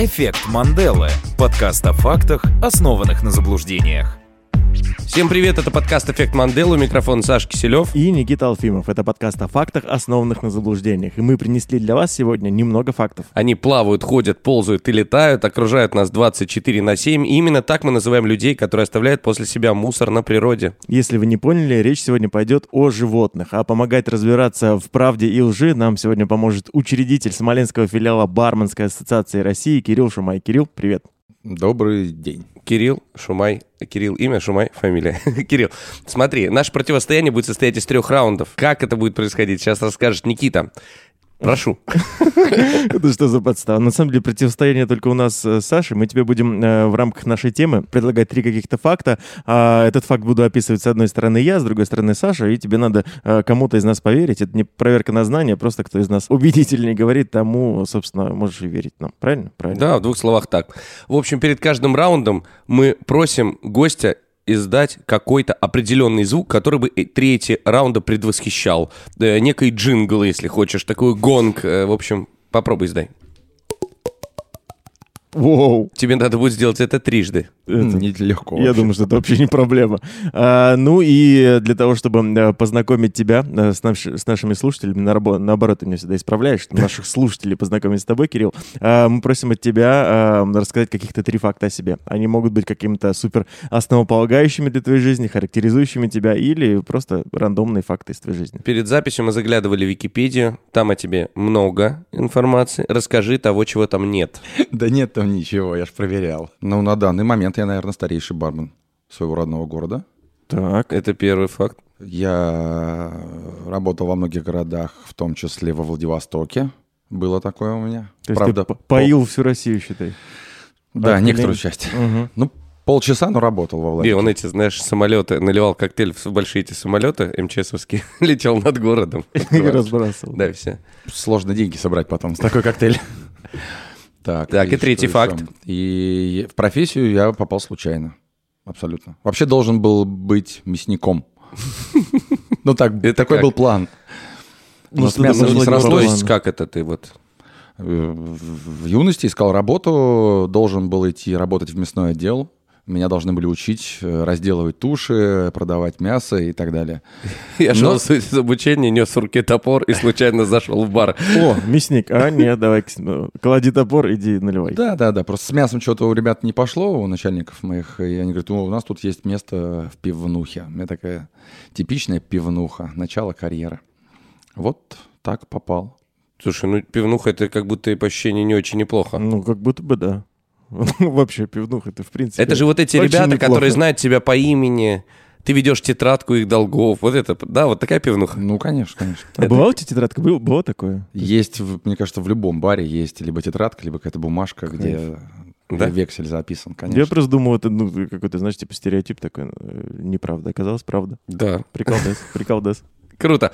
Эффект Манделы. Подкаст о фактах, основанных на заблуждениях. Всем привет, это подкаст «Эффект Манделы», микрофон Саш Киселев. И Никита Алфимов. Это подкаст о фактах, основанных на заблуждениях. И мы принесли для вас сегодня немного фактов. Они плавают, ходят, ползают и летают, окружают нас 24 на 7. И именно так мы называем людей, которые оставляют после себя мусор на природе. Если вы не поняли, речь сегодня пойдет о животных. А помогать разбираться в правде и лжи нам сегодня поможет учредитель Смоленского филиала Барменской ассоциации России Кирилл Шумай. Кирилл, привет. Добрый день. Кирилл Шумай. Кирилл имя, Шумай фамилия. Кирилл, смотри, наше противостояние будет состоять из трех раундов. Как это будет происходить, сейчас расскажет Никита. Прошу. Это что за подстава? На самом деле противостояние только у нас с Сашей. Мы тебе будем э, в рамках нашей темы предлагать три каких-то факта. А этот факт буду описывать с одной стороны я, с другой стороны Саша, и тебе надо э, кому-то из нас поверить. Это не проверка на знания, просто кто из нас убедительнее говорит, тому, собственно, можешь и верить нам. Правильно? Правильно. Да, в двух словах так. В общем, перед каждым раундом мы просим гостя издать какой-то определенный звук, который бы третий раунда предвосхищал. Э, некий джингл, если хочешь, такой гонг. Э, в общем, попробуй издай. Воу. Тебе надо будет сделать это трижды. Это- Нелегко. Я вообще. думаю, что это вообще не проблема. А, ну и для того, чтобы э, познакомить тебя э, с, наш- с нашими слушателями, наоборот, ты меня всегда исправляешь, что наших слушателей познакомить с тобой, Кирилл, а, мы просим от тебя а, рассказать каких-то три факта о себе. Они могут быть какими-то супер основополагающими для твоей жизни, характеризующими тебя, или просто рандомные факты из твоей жизни. Перед записью мы заглядывали в Википедию. Там о тебе много информации. Расскажи того, чего там нет. Да нет там ничего, я ж проверял. Ну, на данный момент я, наверное, старейший бармен своего родного города. Так. Это первый факт. Я работал во многих городах, в том числе во Владивостоке. Было такое у меня. То есть Правда, ты п- поил всю Россию, считай. Да, от некоторую колен- часть. Мгм. Ну, полчаса, но работал во И Владивостоке. он эти, знаешь, самолеты, наливал коктейль в большие эти самолеты МЧСовские, летел над городом. И разбрасывал. Да, все. Сложно деньги собрать потом с такой коктейль. Так, Так, и что третий факт. И в профессию я попал случайно. Абсолютно. Вообще должен был быть мясником. Ну так, такой был план. Ну, с мясом не срослось. как это ты вот... Э, в юности искал работу, должен был идти работать в мясной отдел. Меня должны были учить э, разделывать туши, продавать мясо и так далее. Я шел Но- с с обучения, нес в руке топор и случайно зашел в бар. О, мясник. А, нет, давай, ну, клади топор, иди наливай. Да, да, да. Просто с мясом что-то у ребят не пошло, у начальников моих. И они говорят, «О, у нас тут есть место в пивнухе. У меня такая типичная пивнуха, начало карьеры. Вот так попал. Слушай, ну пивнуха это как будто и по ощущению не очень неплохо. Ну, как будто бы да. Вообще, пивнуха, это в принципе... Это же вот эти ребята, неплохо. которые знают тебя по имени, ты ведешь тетрадку их долгов. Вот это, да, вот такая пивнуха. Ну, конечно, конечно. А бывала у тебя тетрадка? Было, было такое? Есть, в- мне кажется, в любом баре есть либо тетрадка, либо какая-то бумажка, где, где Да? вексель записан, Я конечно. просто думал, это ну, какой-то, знаешь, типа стереотип такой. э, Неправда. Оказалось, правда. Да, Приколдес, приколдес. Круто.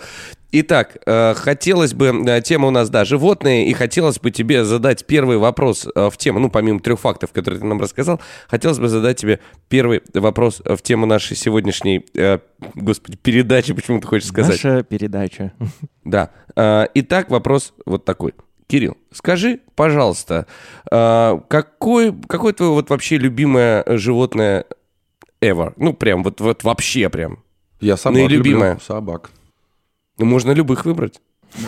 Итак, э, хотелось бы, э, тема у нас, да, животные, и хотелось бы тебе задать первый вопрос э, в тему, ну, помимо трех фактов, которые ты нам рассказал, хотелось бы задать тебе первый вопрос в тему нашей сегодняшней, господи, передачи, почему ты хочешь сказать. Наша передача. Да. Итак, вопрос вот такой. Кирилл, скажи, пожалуйста, какой, какое твое вот вообще любимое животное ever? Ну, прям, вот, вот вообще прям. Я собак наилюбимая. люблю. Собак. Ну, можно любых выбрать.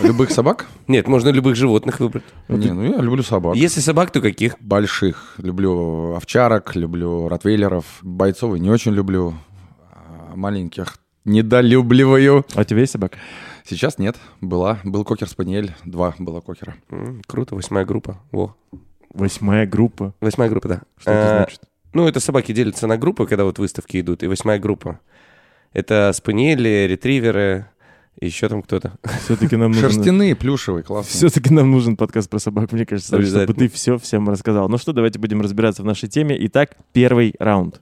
Любых собак? Нет, можно любых животных выбрать. Не, ну я люблю собак. Если собак, то каких? Больших. Люблю овчарок, люблю ротвейлеров. Бойцовый не очень люблю. А Маленьких недолюбливаю. А у тебя есть собака? Сейчас нет. Была. Был кокер-спаниель. Два было кокера. М, Круто, восьмая группа. Во. Восьмая группа. Восьмая группа, да. Что это А, значит? Ну, это собаки делятся на группы, когда вот выставки идут, и восьмая группа. Это спаниели, ретриверы, и еще там кто-то. Все-таки нам нужен... Шерстяные, плюшевые, классные. Все-таки нам нужен подкаст про собак, мне кажется, чтобы ты все всем рассказал. Ну что, давайте будем разбираться в нашей теме. Итак, первый раунд.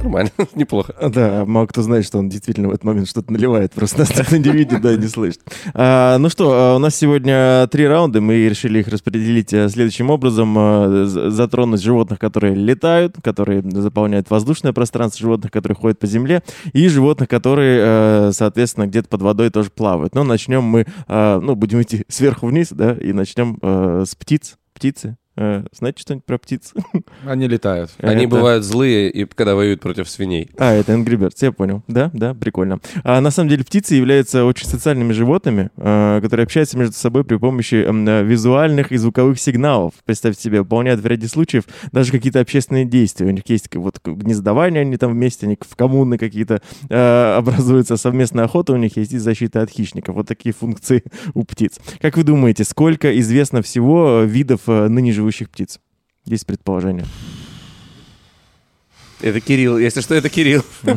Нормально, неплохо. Да, мало кто знает, что он действительно в этот момент что-то наливает, просто нас никто не видит, да, не слышит. А, ну что, а, у нас сегодня три раунда, мы решили их распределить а, следующим образом. А, затронуть животных, которые летают, которые заполняют воздушное пространство, животных, которые ходят по земле, и животных, которые, соответственно, где-то под водой тоже плавают. Но начнем мы, а, ну, будем идти сверху вниз, да, и начнем с птиц. Птицы. Э, знаете что-нибудь про птиц? Они летают. Они Это- бывают злые, и когда воюют против свиней. А, это Angry Birds, я понял. Да, да, прикольно. А, на самом деле птицы являются очень социальными животными, а, которые общаются между собой при помощи визуальных и звуковых сигналов. Представьте себе, выполняют в ряде случаев даже какие-то общественные действия. У них есть вот гнездование, они там вместе, они в коммуны какие-то образуются, совместная охота у них есть и защита от хищников. Вот такие функции у птиц. Как вы думаете, сколько известно всего э, видов э, ныне живущих птиц? Есть предположение. Это Кирилл, если что, это Кирилл.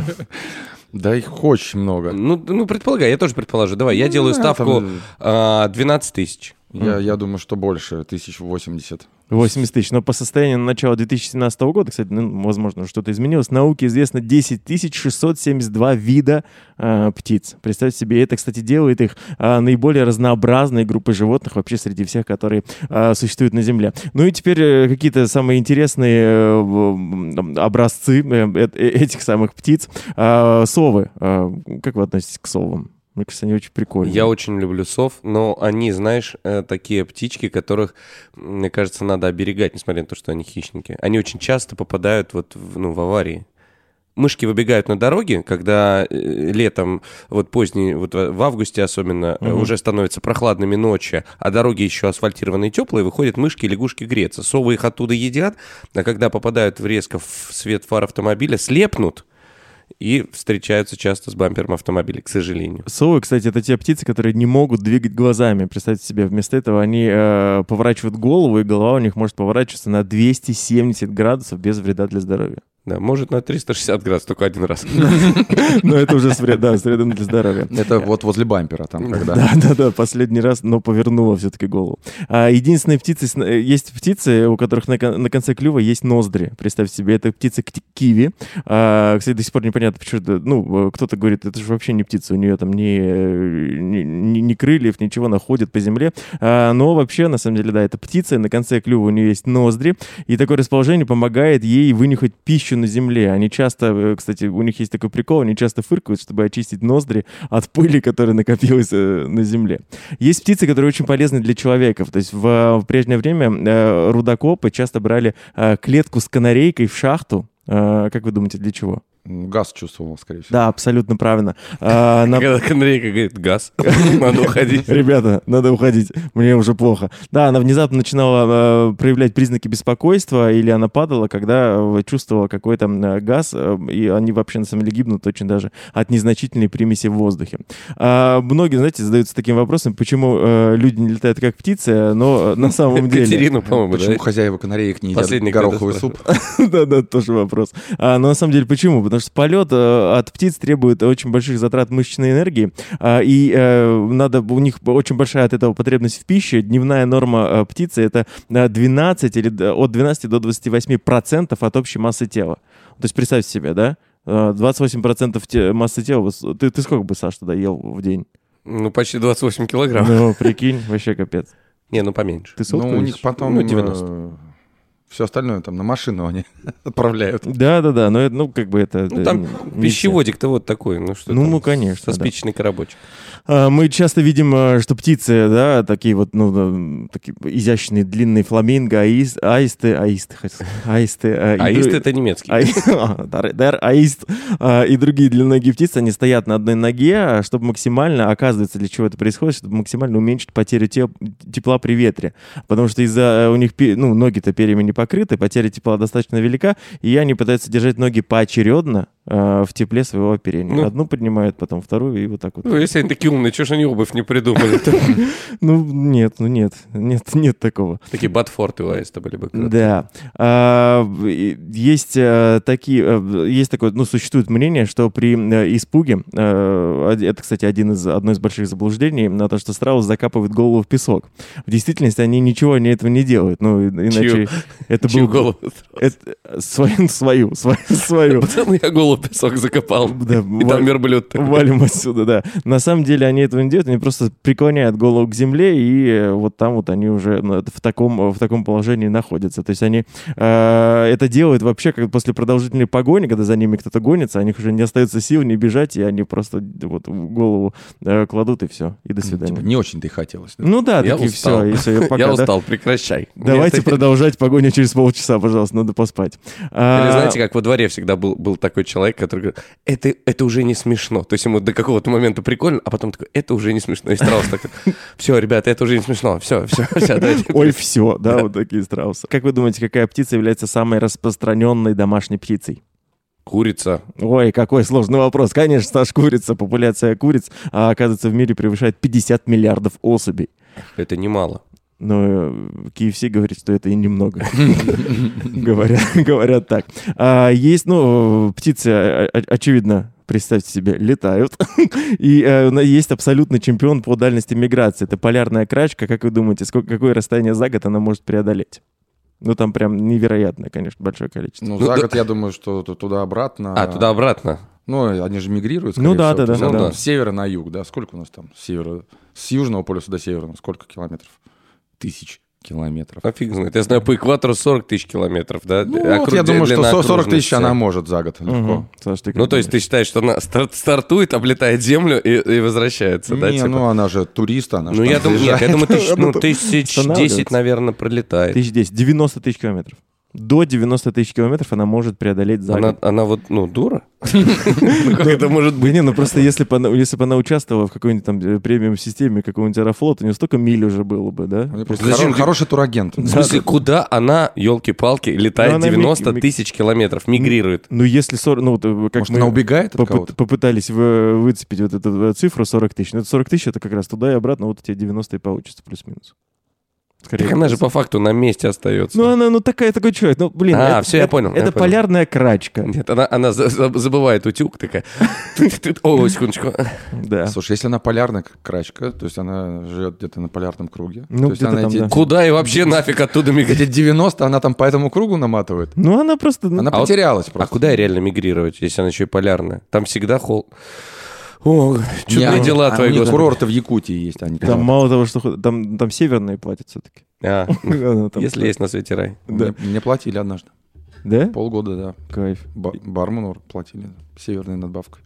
Да их очень много. Ну, ну предполагай, я тоже предположу. Давай, я Ну, делаю ставку там, а, 12 тысяч. Я, я думаю, что больше, тысяч восемьдесят. 80 тысяч. Но по состоянию на начало 2017 года, кстати, ну, возможно, что-то изменилось, науке известно 10 тысяч 672 вида э, птиц. Представьте себе, это, кстати, делает их э, наиболее разнообразной группой животных вообще среди всех, которые э, существуют на Земле. Ну и теперь э, какие-то самые интересные э, образцы э, э, этих самых птиц. Э, совы. Э, как вы относитесь к совам? Мне кажется, они очень прикольные. Я очень люблю сов, но они, знаешь, э, такие птички, которых, мне кажется, надо оберегать, несмотря на то, что они хищники. Они очень часто попадают вот в, ну, в аварии. Мышки выбегают на дороге, когда э, летом, вот поздний, вот в августе особенно, Мгм. уже становятся прохладными ночи, а дороги еще асфальтированные теплые, выходят мышки и лягушки греться. Совы их оттуда едят, а когда попадают в резко в свет фар автомобиля, слепнут и встречаются часто с бампером автомобиля, к сожалению. Совы, кстати, это те птицы, которые не могут двигать глазами. Представьте себе, вместо этого они э, поворачивают голову, и голова у них может поворачиваться на 270 градусов без вреда для здоровья. Да, может на 360 градусов только один раз. Но это уже с вредом для здоровья. Это вот возле бампера там, когда. Да, да, да, последний раз, но повернула все-таки голову. А, единственные птицы, э, есть птицы, у которых на, кон- на конце клюва есть ноздри. Представьте себе, это птица киви. А, кстати, до сих пор непонятно, почему это, ну, э, кто-то говорит, это же вообще не птица, у нее там ни, э, ни, ни- крыльев, ничего, она ходит по земле. А, но вообще, на самом деле, да, это птица, на конце клюва у нее есть ноздри, и такое расположение помогает ей вынюхать пищу на земле. Они часто, э, кстати, у них есть такой прикол, они часто фыркают, чтобы очистить ноздри от пыли, которая накопилась э, на земле. Есть птицы, которые очень полезны для человека. То есть в, э, в прежнее время рудокопы часто брали клетку с канарейкой в шахту. Как вы думаете, для чего? Газ чувствовал, скорее всего. Да, абсолютно правильно. А, на- Когда канарейка говорит газ, надо уходить. Ребята, надо уходить, мне уже плохо. Да, она внезапно начинала э, проявлять признаки беспокойства, или она падала, когда э, чувствовала какой-то э, газ, э, и они вообще на самом деле гибнут очень даже от незначительной примеси в воздухе. А, многие, знаете, задаются таким вопросом, почему э, люди не летают как птицы, но на самом деле... Катерину, по-моему, Почему да? хозяева канареек не едят Последний, гороховый суп? Да-да, тоже вопрос. А, но на самом деле почему? Потому что полет э, от птиц требует очень больших затрат мышечной энергии, а, и э, надо, у них очень большая от этого потребность в пище. Дневная норма э, птицы это э, 12 или от 12 до 28 процентов от общей массы тела. То есть представьте себе, да? Э, 28 процентов те- массы тела. Ты, ты сколько бы, Саш, тогда ел в день? Ну, почти 28 килограмм. Ну, прикинь, вообще капец. Не, ну поменьше. Ты сотку Ну, у них потом... Ну, 90. Все остальное там на машину они отправляют. Да-да-да, но это, ну, как бы это... Ну, э, там пищеводик-то вот такой, ну что Ну, там, ну, конечно, Со да. спичечный коробочек. А, Мы часто видим, э, что птицы, да, такие вот, ну, да, такие изящные, длинные фламинго, аис- аисты, аисты, хотел сказать, аисты. Аист дру- это немецкий. Ай- дар- дар- аист а, и другие длинноногие птицы, они стоят на одной ноге, а чтобы максимально, оказывается, для чего это происходит, чтобы максимально уменьшить потерю теп- тепла при ветре. Потому что из-за э, у них, ну, ноги-то перьями не покрыты, потеря тепла достаточно велика, и они пытаются держать ноги поочередно, э, в тепле своего оперения. Ну. Одну поднимают, потом вторую, и вот так вот. Ну, если они такие умные, что ж они обувь не придумали? Ну, нет, ну нет, нет, нет такого. Такие Батфорты у Аиста были бы. Да. А, есть э, такие, э, есть такое, ну, существует мнение, что при э, испуге, это, кстати, один из, одно из больших заблуждений, на то, что страус закапывает голову в песок. В действительности они ничего они этого не делают. Ну, иначе? Это Чью был... голову? Это, свою, свою, свою, свою. Пацаны, я голову в песок закопал. Да, И там верблюд. Валим отсюда, да. На самом деле они этого не делают, они просто преклоняют голову к земле, и э, вот там вот они уже ну, в таком, в таком положении находятся. То есть они э, это делают вообще как после продолжительной погони, когда за ними кто-то гонится, у них уже не остается сил не бежать, и они просто вот голову э, кладут, и все, и до свидания. Типа, не очень-то и хотелось. да? Ну да, Я такие устал. все, и всё, и пока, Я да. устал, прекращай. Давайте продолжать погоню через полчаса, пожалуйста, надо поспать. А, Или знаете, как во дворе всегда был, был такой человек, который говорит, это, это уже не смешно. То есть ему до какого-то момента прикольно, а потом такой, это уже не смешно. И страус такой, все, ребята, это уже не смешно. Все, все, все. Ой, все, да, вот такие страусы. Как вы думаете, какая птица является самой распространенной домашней птицей? Курица. Ой, какой сложный вопрос. Конечно, Саш, курица, популяция куриц, а, оказывается, в мире превышает 50 миллиардов особей. Это немало. Но э, KFC говорит, что это и немного. Говорят, говорят так. А, Есть, ну, птицы, очевидно, представьте себе, летают. И э, есть абсолютный чемпион по дальности миграции. Это полярная крачка. Как вы думаете, сколько, какое расстояние за год она может преодолеть? Ну, там прям невероятное, конечно, большое количество. Ну, Ну, за год, я думаю, что туда-обратно. А, туда-обратно. Ну, они же мигрируют, Ну да, всего. да, да, они да. С севера на юг, да? Сколько у нас там? С севера... С южного полюса до северного сколько километров? Тысяч километров. А фиг знает. Я знаю, по экватору 40 тысяч километров, да? Ну, Округ- вот я думаю, что длина 40 40 тысяч она может за год легко. Мгм. Саш, ты Ну, то есть ты считаешь, что она старт- стартует, облетает землю и, и возвращается, да? Не, типа? ну она же турист, она Ну, же я думаю, нет, я думаю, тысяч, ну, тысяч. 10, наверное, пролетает. Тысяч десять. 90 тысяч километров. До 90 тысяч километров она может преодолеть за Она, год. она вот, ну, дура? Ну, как это может быть? не, ну просто если бы она, если бы она участвовала в какой-нибудь там э, премиум-системе какого-нибудь аэрофлота, у нее столько миль уже было бы, да? У Зачем хороший турагент. В смысле, куда она, елки-палки, Ну, летает она ми- 90 ми- тысяч километров, мигрирует? Ну если 40, ну вот э, как Может, мы она убегает попытались вы- выцепить вот эту э, цифру 40 тысяч. Ну это 40 тысяч, это как раз туда и обратно, вот эти 90 и получится плюс-минус. Скорее Так она же по факту на месте остается. Ну она, ну такая, такой человек, ну блин. А, это- всё, я это- понял, я Это понял. полярная крачка. Нет, она, она за- за- забывает утюг такая. О, секундочку. Да. Слушай, если она полярная крачка, то есть она живет где-то на полярном круге. Ну, то есть где-то она там, эти, да. Куда и вообще нафиг оттуда мигрировать? эти 90 она там по этому кругу наматывает. Ну она просто... ну, Она А вот- потерялась А просто. куда реально мигрировать, если она еще и полярная? Там всегда хол... О, чудные а- дела а твои, курорты в Якутии есть, они Там мало того, что там, там северные платят все-таки. А, Если есть на свете рай. Да. Мне, платили однажды. Да? Полгода, да. Кайф. Ба- бармену платили северной надбавкой.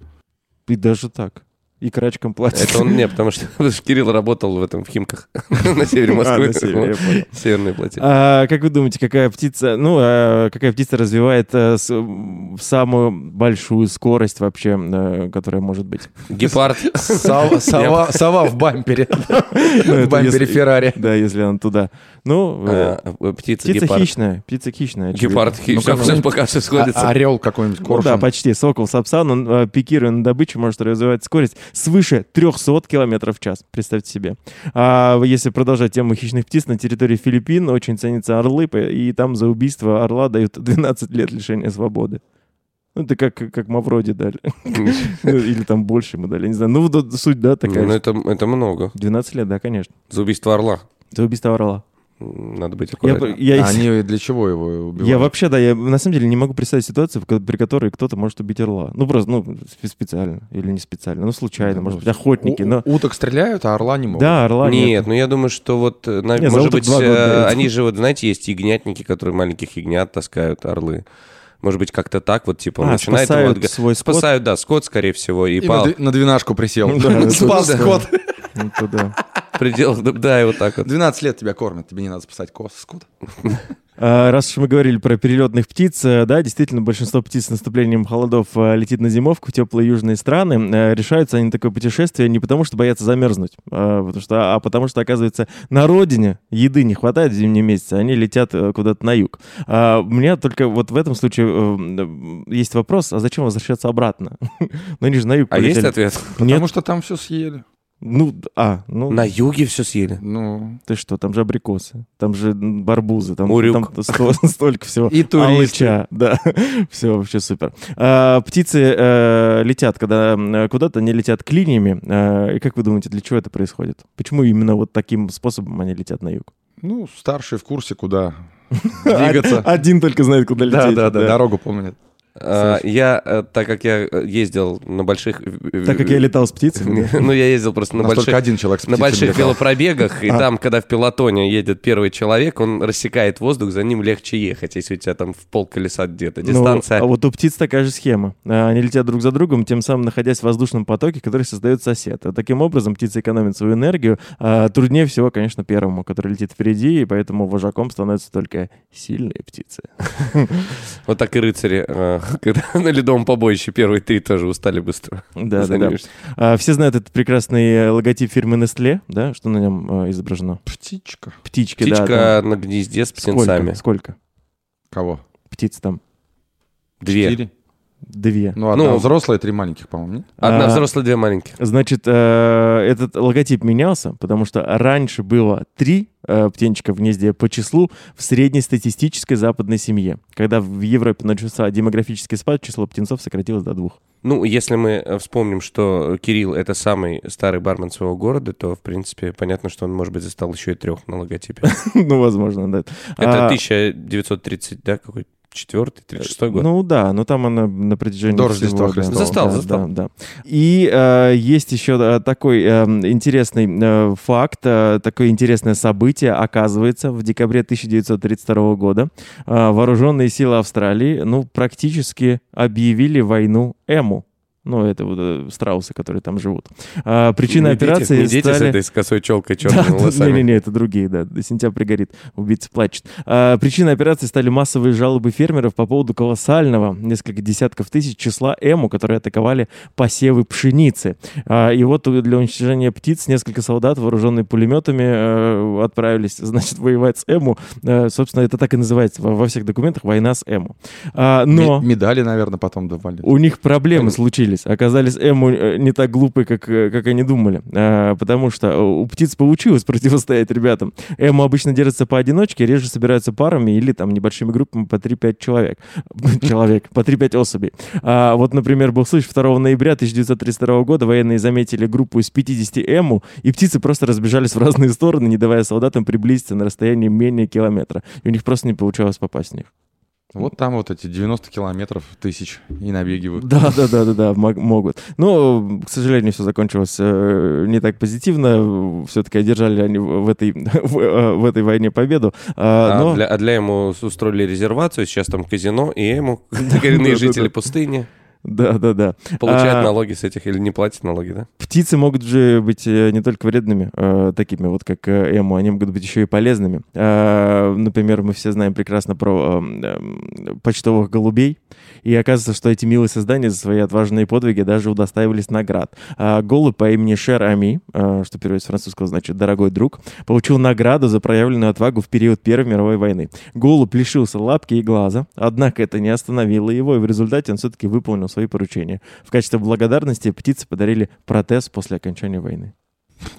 И даже так. И крачкам платят. Это он мне, потому что потому что Кирилл работал в этом, в Химках на севере Москвы. А, севере. Северные платили. А, как вы думаете, какая птица, ну, а, какая птица развивает а, с- м, самую большую скорость вообще, э, которая может быть? Гепард. Сова, сова- сова в бампере. Ну, В бампере Феррари. Да, если она туда. Ну, э, А, Птица птица хищная, птица хищная. Гепард. Ну, он- пока все А- сходится. Орел какой-нибудь, Ну коршун. да, почти. Сокол, сапсан, он, э, пикируя на добычу, может развивать скорость свыше 300 километров в час. Представьте себе. А если продолжать тему хищных птиц, на территории Филиппин очень ценятся орлы, и там за убийство орла дают 12 лет лишения свободы. Ну, это как, как Мавроди дали. Ну, Или там больше ему дали, я не знаю. Ну, суть, да, Ну, такая. это, это много. 12 лет, да, конечно. За убийство орла. За убийство орла. Надо быть Я, аккуратнее. я- А они для чего его убивают? Я вообще, да, я на самом деле не могу представить ситуацию, при которой кто-то может убить орла. Ну, просто, ну, спе- специально или не специально, ну, случайно, Да, может ну, быть, охотники, У- но... Уток стреляют, а орла не могут. Да, орла нет. Нет, ну я думаю, что вот, э, на- Не, за может быть, года э, они же, вот, знаете, есть ягнятники, которые маленьких ягнят таскают, орлы. Может быть, как-то так вот, типа, он А, начинает спасают его отга- свой скот? Спасают, да, скот, скорее всего, и, И пал. на, двенашку присел. Спас да. скот. Ну, то да. В пределах, да, и вот так вот. 12 лет тебя кормят, тебе не надо спасать кос, скот. А, Раз уж мы говорили про перелетных птиц, э, да, действительно, большинство птиц с наступлением холодов э, летит на зимовку в теплые южные страны. Э, Решаются они на такое путешествие не потому, что боятся замерзнуть, а потому что, а потому что, оказывается, на родине еды не хватает в зимние месяцы, они летят куда-то на юг. А, У меня только вот в этом случае есть вопрос, а зачем возвращаться обратно? Ну, они же на юг А есть полетели. ответ? Нет, Потому что там все съели. Ну, а, ну, На юге все съели. Ну, ты что, там же абрикосы, там же барбузы, там, Урюк. там сто- столько всего. И туристы. Алыча, да, все вообще супер. А, птицы э, летят, когда куда-то они летят клиньями. Э, и как вы думаете, для чего это происходит? Почему именно вот таким способом они летят на юг? ну, старший в курсе, куда двигаться. Один только знает, куда Да, лететь. да, да, дорогу помнит. А, Я, э, так как я э, ездил на больших... э, Так как я летал с птицами. Ну, я ездил просто на больших... один человек с На больших велопробегах, и А. там, когда в пилотоне едет первый человек, он рассекает воздух, за ним легче ехать, если у тебя там в пол колеса где-то. Ну, Дистанция. а вот у птиц такая же схема. А, Они летят друг за другом, тем самым находясь в воздушном потоке, который создает сосед. И таким образом птица экономит свою энергию. А труднее всего, конечно, первому, который летит впереди, и поэтому вожаком становятся только сильные птицы. Вот так и рыцари, э, когда на ледовом побоище первые три тоже устали быстро. Да, да, да. А, Все знают этот прекрасный э, логотип фирмы Nestle, да? Что на нем э, изображено? Птичка. Птички, да. Птичка на гнезде с птенцами. Сколько? Сколько? Кого? Птиц там? Две. Четыре? Две. Ну, одна Ну, взрослая, три маленьких, по-моему, нет? Одна А, взрослая, две маленьких. Значит, э, этот логотип менялся, потому что раньше было три э, птенчика в гнезде по числу в среднестатистической западной семье. Когда в Европе начался демографический спад, число птенцов сократилось до двух. Ну, если мы э, вспомним, что Кирилл — это самый старый бармен своего города, то, в принципе, понятно, что он, может быть, застал еще и трех на логотипе. ну, возможно, да. Это А, 1930, да, какой? Четвертый, тридцать шестой год. Ну да, но там она на протяжении До всего, Рождества да, Христова. Застал, да, застал. Да, да. И э, есть еще э, такой э, интересный э, факт, э, такое интересное событие. Оказывается, в декабре 1932 года э, вооруженные силы Австралии, ну, практически объявили войну Эму. Ну, это вот э, страусы, которые там живут. А, причиной Не дети- операции не дети с стали... этой с косой челкой, черными да, волосами. Не-не-не, это другие, да. До сентября горит, убийца плачет. А, причиной операции стали массовые жалобы фермеров по поводу колоссального, несколько десятков тысяч числа эму, которые атаковали посевы пшеницы. А, и вот для уничтожения птиц несколько солдат, вооруженные пулеметами, э, отправились, значит, воевать с эму. Э, собственно, это так и называется во, во всех документах «Война с эму». А, но... Ме- Медали, наверное, потом давали. У них проблемы случились. Оказались эму э, не так глупые, как, э, как они думали. А, потому что э, у птиц получилось противостоять ребятам. Эму обычно держатся поодиночке, реже собираются парами или там небольшими группами по 3-5 человек. Человек, по 3-5 особей. А, вот, например, был случай 2 ноября 1932 года. Военные заметили группу из 50 эму, и птицы просто разбежались в разные стороны, не давая солдатам приблизиться на расстояние менее километра. И у них просто не получалось попасть в них. Вот там вот эти 90 километров тысяч и набегивают. Да, да, да, да, да, мог- могут. Но, к сожалению, все закончилось э, не так позитивно. Все-таки одержали они в этой, в, э, в этой войне победу. А, А, но для, а для ему устроили резервацию, сейчас там казино, и ему коренные да, жители да. пустыни да, да, да. получают А, налоги с этих или не платят налоги, да? Птицы могут же быть э, не только вредными, э, такими вот как э, эму, они могут быть еще и полезными. А, Например, мы все знаем прекрасно про э, э, почтовых голубей, и оказывается, что эти милые создания за свои отважные подвиги даже удостаивались наград. А Голубь по имени Шер Ами, э, что переводится с французского значит «дорогой друг», получил награду за проявленную отвагу в период Первой мировой войны. Голубь лишился лапки и глаза, однако это не остановило его, и в результате он все-таки выполнил свои поручения. В качестве благодарности птицы подарили протез после окончания войны.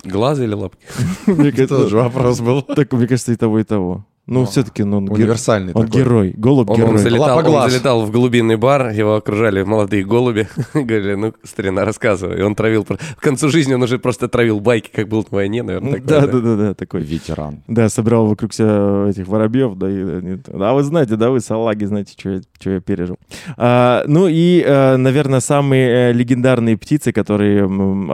Глаза или лапки? Мне Тоже вопрос был. Так, мне кажется, и того, и того. Ну, все-таки, ну, он, гер- Универсальный он такой. герой. Голубь Он, герой. он залетал, он залетал в голубиный бар, его окружали молодые голуби. Говорили, ну, старина, рассказывай. И он травил... К концу жизни он уже просто травил байки, как был на войне, наверное. Да, да, да, да, такой. Ветеран. Да, собрал вокруг себя этих воробьев, да, и а вы знаете, да, вы салаги, знаете, что я, пережил. А, ну и, э, наверное, самые э, легендарные птицы, которые,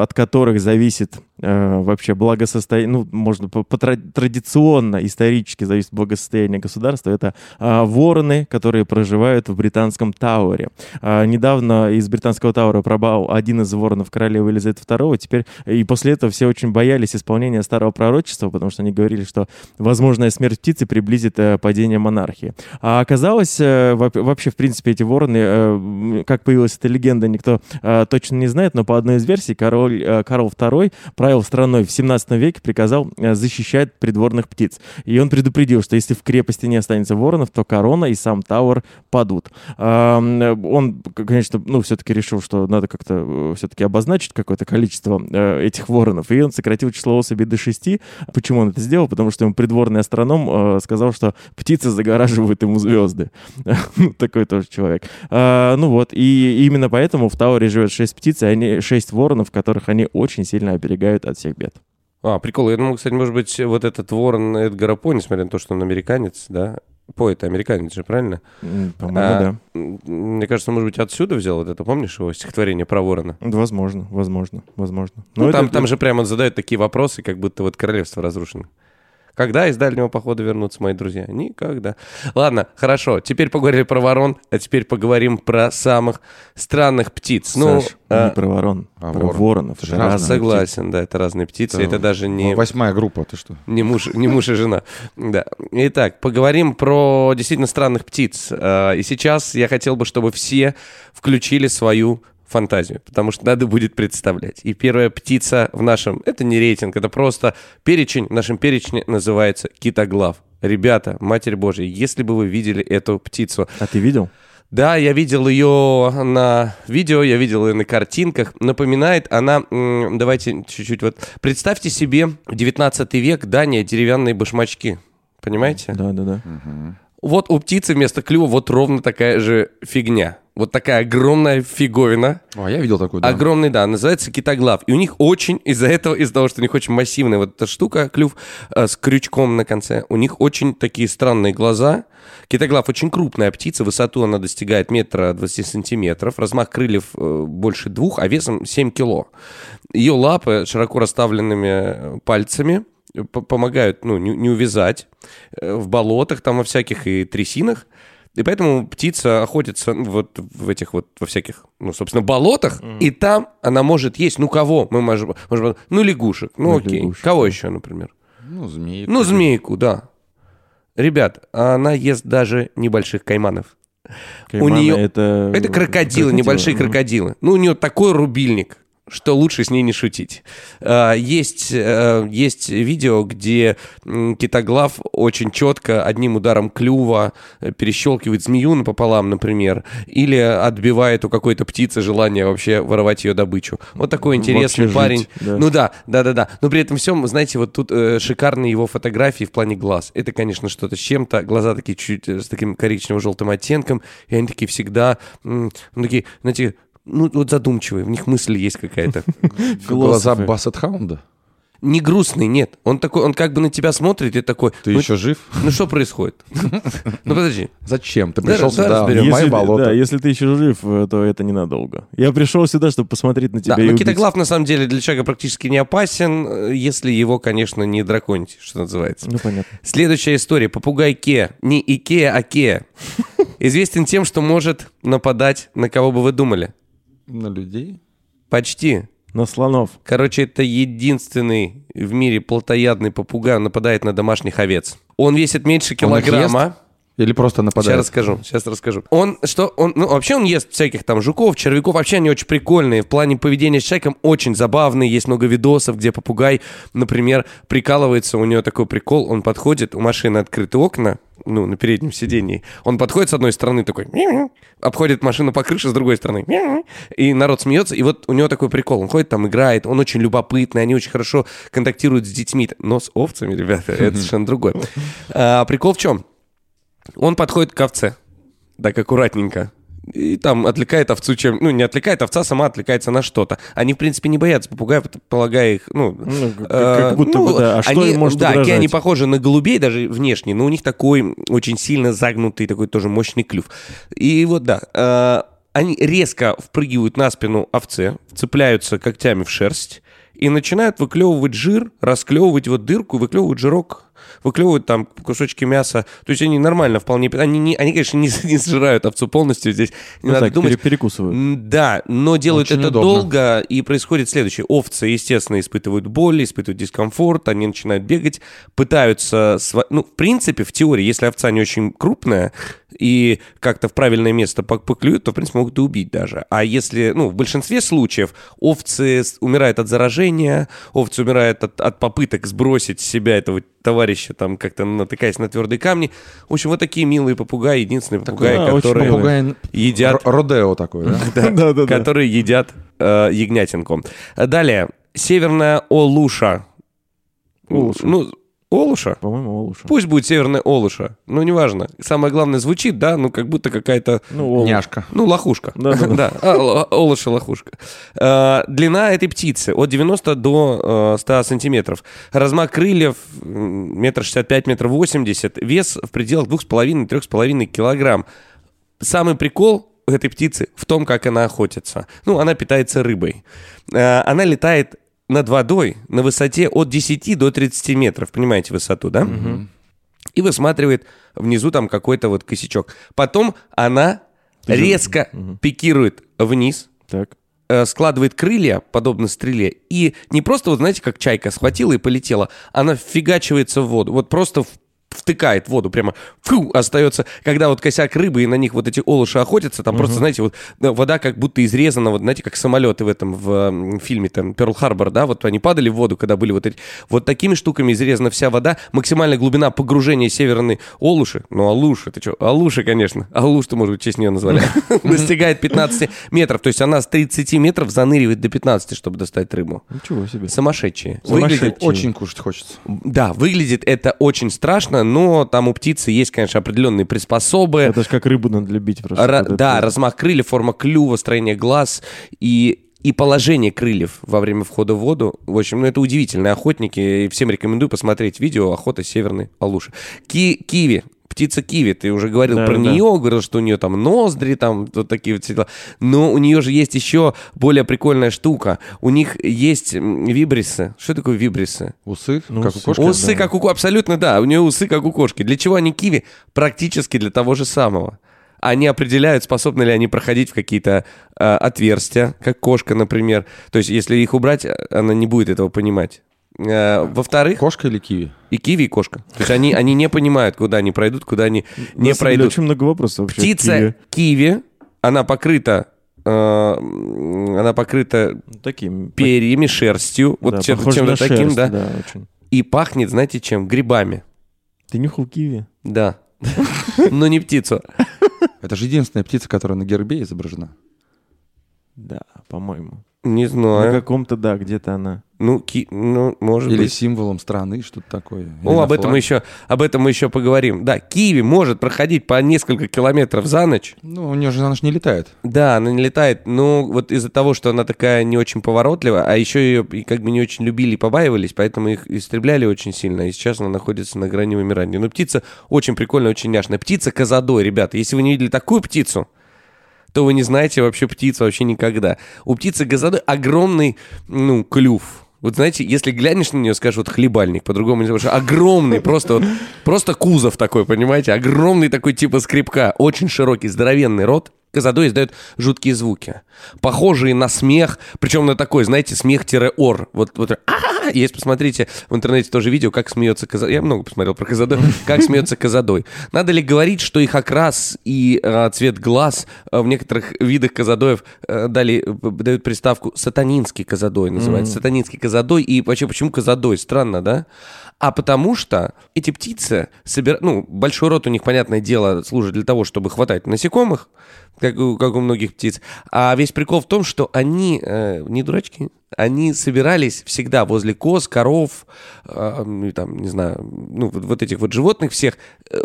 от которых зависит э, вообще благосостояние, ну, можно по, по тра- традиционно, исторически зависит благосостояния государства, это а, вороны, которые проживают в британском Тауэре. А, недавно из британского Тауэра пробал один из воронов королевы Елизаветы II. Теперь и после этого все очень боялись исполнения старого пророчества, потому что они говорили, что возможная смерть птицы приблизит э, падение монархии. А оказалось, э, вообще, в принципе, эти вороны, э, как появилась эта легенда, никто точно не знает, но по одной из версий король Карл II правил страной в 17 веке, приказал защищать придворных птиц. И он предупредил, что если в крепости не останется воронов, то корона и сам Тауэр падут. Он, конечно, ну, все-таки решил, что надо как-то все-таки обозначить какое-то количество этих воронов, и он сократил число особей до 6. Почему он это сделал? Потому что ему придворный астроном сказал, что птицы загораживают ему звезды. Ну, такой тоже человек. Ну вот, и именно поэтому в Тауэре живет 6 птиц, и они 6 воронов, которых они очень сильно оберегают от всех бед. А, прикол. Я думал, кстати, может быть, вот этот ворон Эдгара По, несмотря на то, что он американец, да? По это американец же, правильно? По-моему, а, да. Мне кажется, может быть, отсюда взял вот это, помнишь его стихотворение про ворона? Возможно, возможно, возможно. Ну, там, это... там же прямо он задает такие вопросы, как будто вот королевство разрушено. Когда из дальнего похода вернутся мои друзья? Никогда. Ладно, хорошо. Теперь поговорили про ворон, а теперь поговорим про самых странных птиц. Ну, Саш, а... не про ворон, а про ворон. воронов. Это разные Согласен, птицы. да, это разные птицы. Это, это даже не... Восьмая группа, ты что? Не муж, не муж и жена. Да. Итак, поговорим про действительно странных птиц. А, и сейчас я хотел бы, чтобы все включили свою фантазию, потому что надо будет представлять. И первая птица в нашем, это не рейтинг, это просто перечень, в нашем перечне называется китоглав. Ребята, Матерь Божья, если бы вы видели эту птицу... А ты видел? Да, я видел ее на видео, я видел ее на картинках. Напоминает она, давайте чуть-чуть вот... Представьте себе 19 век, Дания, деревянные башмачки. Понимаете? Да, да, да. Угу. Вот у птицы вместо клюва вот ровно такая же фигня. Вот такая огромная фиговина. О, я видел такую, да. Огромный, да, называется китоглав. И у них очень, из-за этого, из-за того, что у них очень массивная вот эта штука, клюв э, с крючком на конце, у них очень такие странные глаза. Китоглав очень крупная птица, высоту она достигает метра 20 сантиметров, размах крыльев э, больше двух, а весом 7 кило. Ее лапы широко расставленными пальцами помогают, ну, не, не увязать э, в болотах там во всяких и трясинах. И поэтому птица охотится ну, вот в этих вот, во всяких, ну, собственно, болотах, mm. и там она может есть, ну, кого? Мы можем, можем ну, лягушек, ну, ну окей. Лягушек. Кого еще, например? Ну, змейку. Ну, змейку, да. Ребят, она ест даже небольших кайманов. Кайманы у нее это... это крокодилы, крокодилы, небольшие крокодилы. Ну, у нее такой рубильник что лучше с ней не шутить. А, есть, э, есть видео, где китоглав очень четко одним ударом клюва э, перещелкивает змею напополам, например, или отбивает у какой-то птицы желание вообще воровать ее добычу. Вот такой интересный вообще парень. Жить, да. Ну да, да, да, да. Но при этом всем, знаете, вот тут э, шикарные его фотографии в плане глаз. Это, конечно, что-то с чем-то. Глаза такие чуть с таким коричнево-желтым оттенком, и они такие всегда, ну, такие, знаете, ну, вот задумчивые, в них мысль есть какая-то. Глаза Бассет-хаунда? Не грустный, нет. Он такой, он как бы на тебя смотрит и такой... Ты ну, еще жив? Ну что происходит? Ну подожди. Зачем? Ты пришел сюда, в мое болото. Да, если ты еще жив, э, то это ненадолго. Я пришел сюда, чтобы посмотреть на тебя Да, но китоглав на самом деле для человека практически не опасен, э, если его, конечно, не драконить, что называется. Ну понятно. Следующая история. Попугай Ке. Не Икеа, а Ке. Известен тем, что может нападать на кого бы вы думали. На людей? Почти. На слонов. Короче, это единственный в мире плотоядный попугай, он нападает на домашних овец. Он весит меньше килограмма. Или просто нападает? Сейчас расскажу, сейчас расскажу. Он, что, он, ну, вообще он ест всяких там жуков, червяков, вообще они очень прикольные. В плане поведения с человеком очень забавные. Есть много видосов, где попугай, например, прикалывается, у него такой прикол, он подходит, у машины открыты окна, ну, на переднем сидении. Он подходит с одной стороны такой, обходит машину по крыше с другой стороны, и народ смеется, и вот у него такой прикол. Он ходит там, играет, он очень любопытный, они очень хорошо контактируют с детьми. Но с овцами, ребята, это совершенно другое. А, прикол в чем? Он подходит к овце, так аккуратненько, и там отвлекает овцу чем... Ну, не отвлекает, овца сама отвлекается на что-то. Они, в принципе, не боятся попугаев, полагая их, ну... ну как, э, как будто ну, бы, да. А что они, им может Да, угрожать? они похожи на голубей даже внешне, но у них такой очень сильно загнутый, такой тоже мощный клюв. И вот, да, э, они резко впрыгивают на спину овце, цепляются когтями в шерсть и начинают выклевывать жир, расклевывать вот дырку, выклевывать жирок выклевывают там кусочки мяса. То есть они нормально вполне... Они, не, они конечно, не, не сжирают овцу полностью здесь. Не Ну надо так, думать. пере- перекусывают. Да, но делают Очень это удобно. долго, и происходит следующее. Овцы, естественно, испытывают боль, испытывают дискомфорт, они начинают бегать, пытаются... Ну, в принципе, в теории, если овца не очень крупная и как-то в правильное место пок- поклюют, то, в принципе, могут и убить даже. А если, ну, в большинстве случаев овцы умирают от заражения, овцы умирают от, от попыток сбросить с себя этого товарища, там, как-то натыкаясь на твердые камни. В общем, вот такие милые попугаи, единственные попугаи, да, которые Попугай едят Родео такой, да? Которые едят э, ягнятинку. Далее, северная олуша. Олуша. Ну, олуша. По-моему, лучше. Пусть будет северная олуша. Ну, неважно. Самое главное, звучит, да, ну, как будто какая-то... Ну, Олуш. Няшка. Ну, лохушка. Да-да-да. Да, а, л- олуша, лохушка. Э, длина этой птицы от 90 до э, 100 сантиметров. Размах крыльев м, метр шестьдесят пять, метр восемьдесят. Вес в пределах двух с половиной, трех с половиной килограмм. Самый прикол у этой птицы в том, как она охотится. Ну, она питается рыбой. Она летает над водой на высоте от 10 до 30 метров. Понимаете высоту, да? И высматривает внизу там какой-то вот косячок. Потом она резко пикирует вниз, Так. э, складывает крылья, подобно стреле, и не просто, вот знаете, как чайка схватила и полетела, она вфигачивается в воду, вот просто в- втыкает в воду, прямо фу, остается, когда вот косяк рыбы, и на них вот эти олуши охотятся, там просто, знаете, вот вода как будто изрезана, вот знаете, как самолеты в этом, в м, фильме там Перл Харбор, да, вот они падали в воду, когда были вот эти, вот такими штуками изрезана вся вода, максимальная глубина погружения северной олуши, ну алуши, ты что, алуши, конечно, алуш-то, может быть, в честь нее назвали, достигает 15 метров, то есть она с 30 метров заныривает до 15, чтобы достать рыбу. Ничего себе. Сумасшедшие. Выглядит, Очень кушать хочется. да, выглядит это очень страшно, но там у птицы есть, конечно, определенные приспособы. Это же как рыбу надо любить просто. Ра- это да, вот. размах крыльев, форма клюва, строение глаз и и положение крыльев во время входа в воду. В общем, ну это удивительные охотники. Всем рекомендую посмотреть видео «Охота северной алуши». Ки- киви. Птица киви, ты уже говорил Да, про да. нее, говорил, что у нее там ноздри, там вот такие вот дела. Но у нее же есть еще более прикольная штука. У них есть вибрисы. Что такое вибрисы? Усы, Ну, как у усы. кошки. Усы, да. как у абсолютно, да. У нее усы, как у кошки. Для чего они киви? Практически для того же самого. Они определяют, способны ли они проходить в какие-то э, отверстия, как кошка, например. То есть, если их убрать, э, она не будет этого понимать. Э, во-вторых, Кошка или киви? и киви, и кошка. То есть, они, они не понимают, куда они пройдут, куда они На не деле, пройдут. Очень много вопросов вообще. Птица Киви. киви, она покрыта, э, она покрыта Ну, Таким. перьями, шерстью, вот да, чем- похоже чем-то на таким, шерсть, да. да, очень. И пахнет, знаете, чем? Грибами. Ты нюхал киви? Да. Но не птицу. Это же единственная птица, которая на гербе изображена. Да, по-моему. Не На знаю. каком-то, да, где-то она. Ну, ки... ну, может Или быть. символом страны, что-то такое. Или Ну, на об этом, мы еще, об этом мы еще поговорим. Да, Киви может проходить по несколько километров за ночь. Ну, у нее же она же не летает. Да, она не летает, но вот из-за того, что она такая не очень поворотливая, а еще ее как бы не очень любили и побаивались, поэтому их истребляли очень сильно, и сейчас она находится на грани вымирания. Но птица очень прикольная, очень няшная. Птица козадой, ребята. Если вы не видели такую птицу, то вы не знаете вообще птицу вообще никогда. У птицы газады огромный, ну, клюв. Вот знаете, если глянешь на нее, скажешь, вот хлебальник, по-другому не скажешь, огромный, просто просто кузов такой, понимаете, огромный такой типа скрипка, очень широкий, здоровенный рот. Казадой издает жуткие звуки, похожие на смех, причем на такой, знаете, смех-ор. Вот, вот есть, посмотрите в интернете тоже видео, как смеется Казадой. Я много посмотрел про Казадой, как смеется Казадой. Надо ли говорить, что их окрас и э, цвет глаз э, в некоторых видах Казадоев э, дали, э, дают приставку сатанинский Казадой, называется. Сатанинский Казадой. И вообще, почему Казадой? Странно, да? А потому что эти птицы собирают... Ну, большой рот у них, понятное дело, служит для того, чтобы хватать насекомых, как у, как у многих птиц. А весь прикол в том, что они э, не дурачки. Они собирались всегда возле коз, коров, э, там, не знаю, ну, вот, вот этих вот животных всех, э,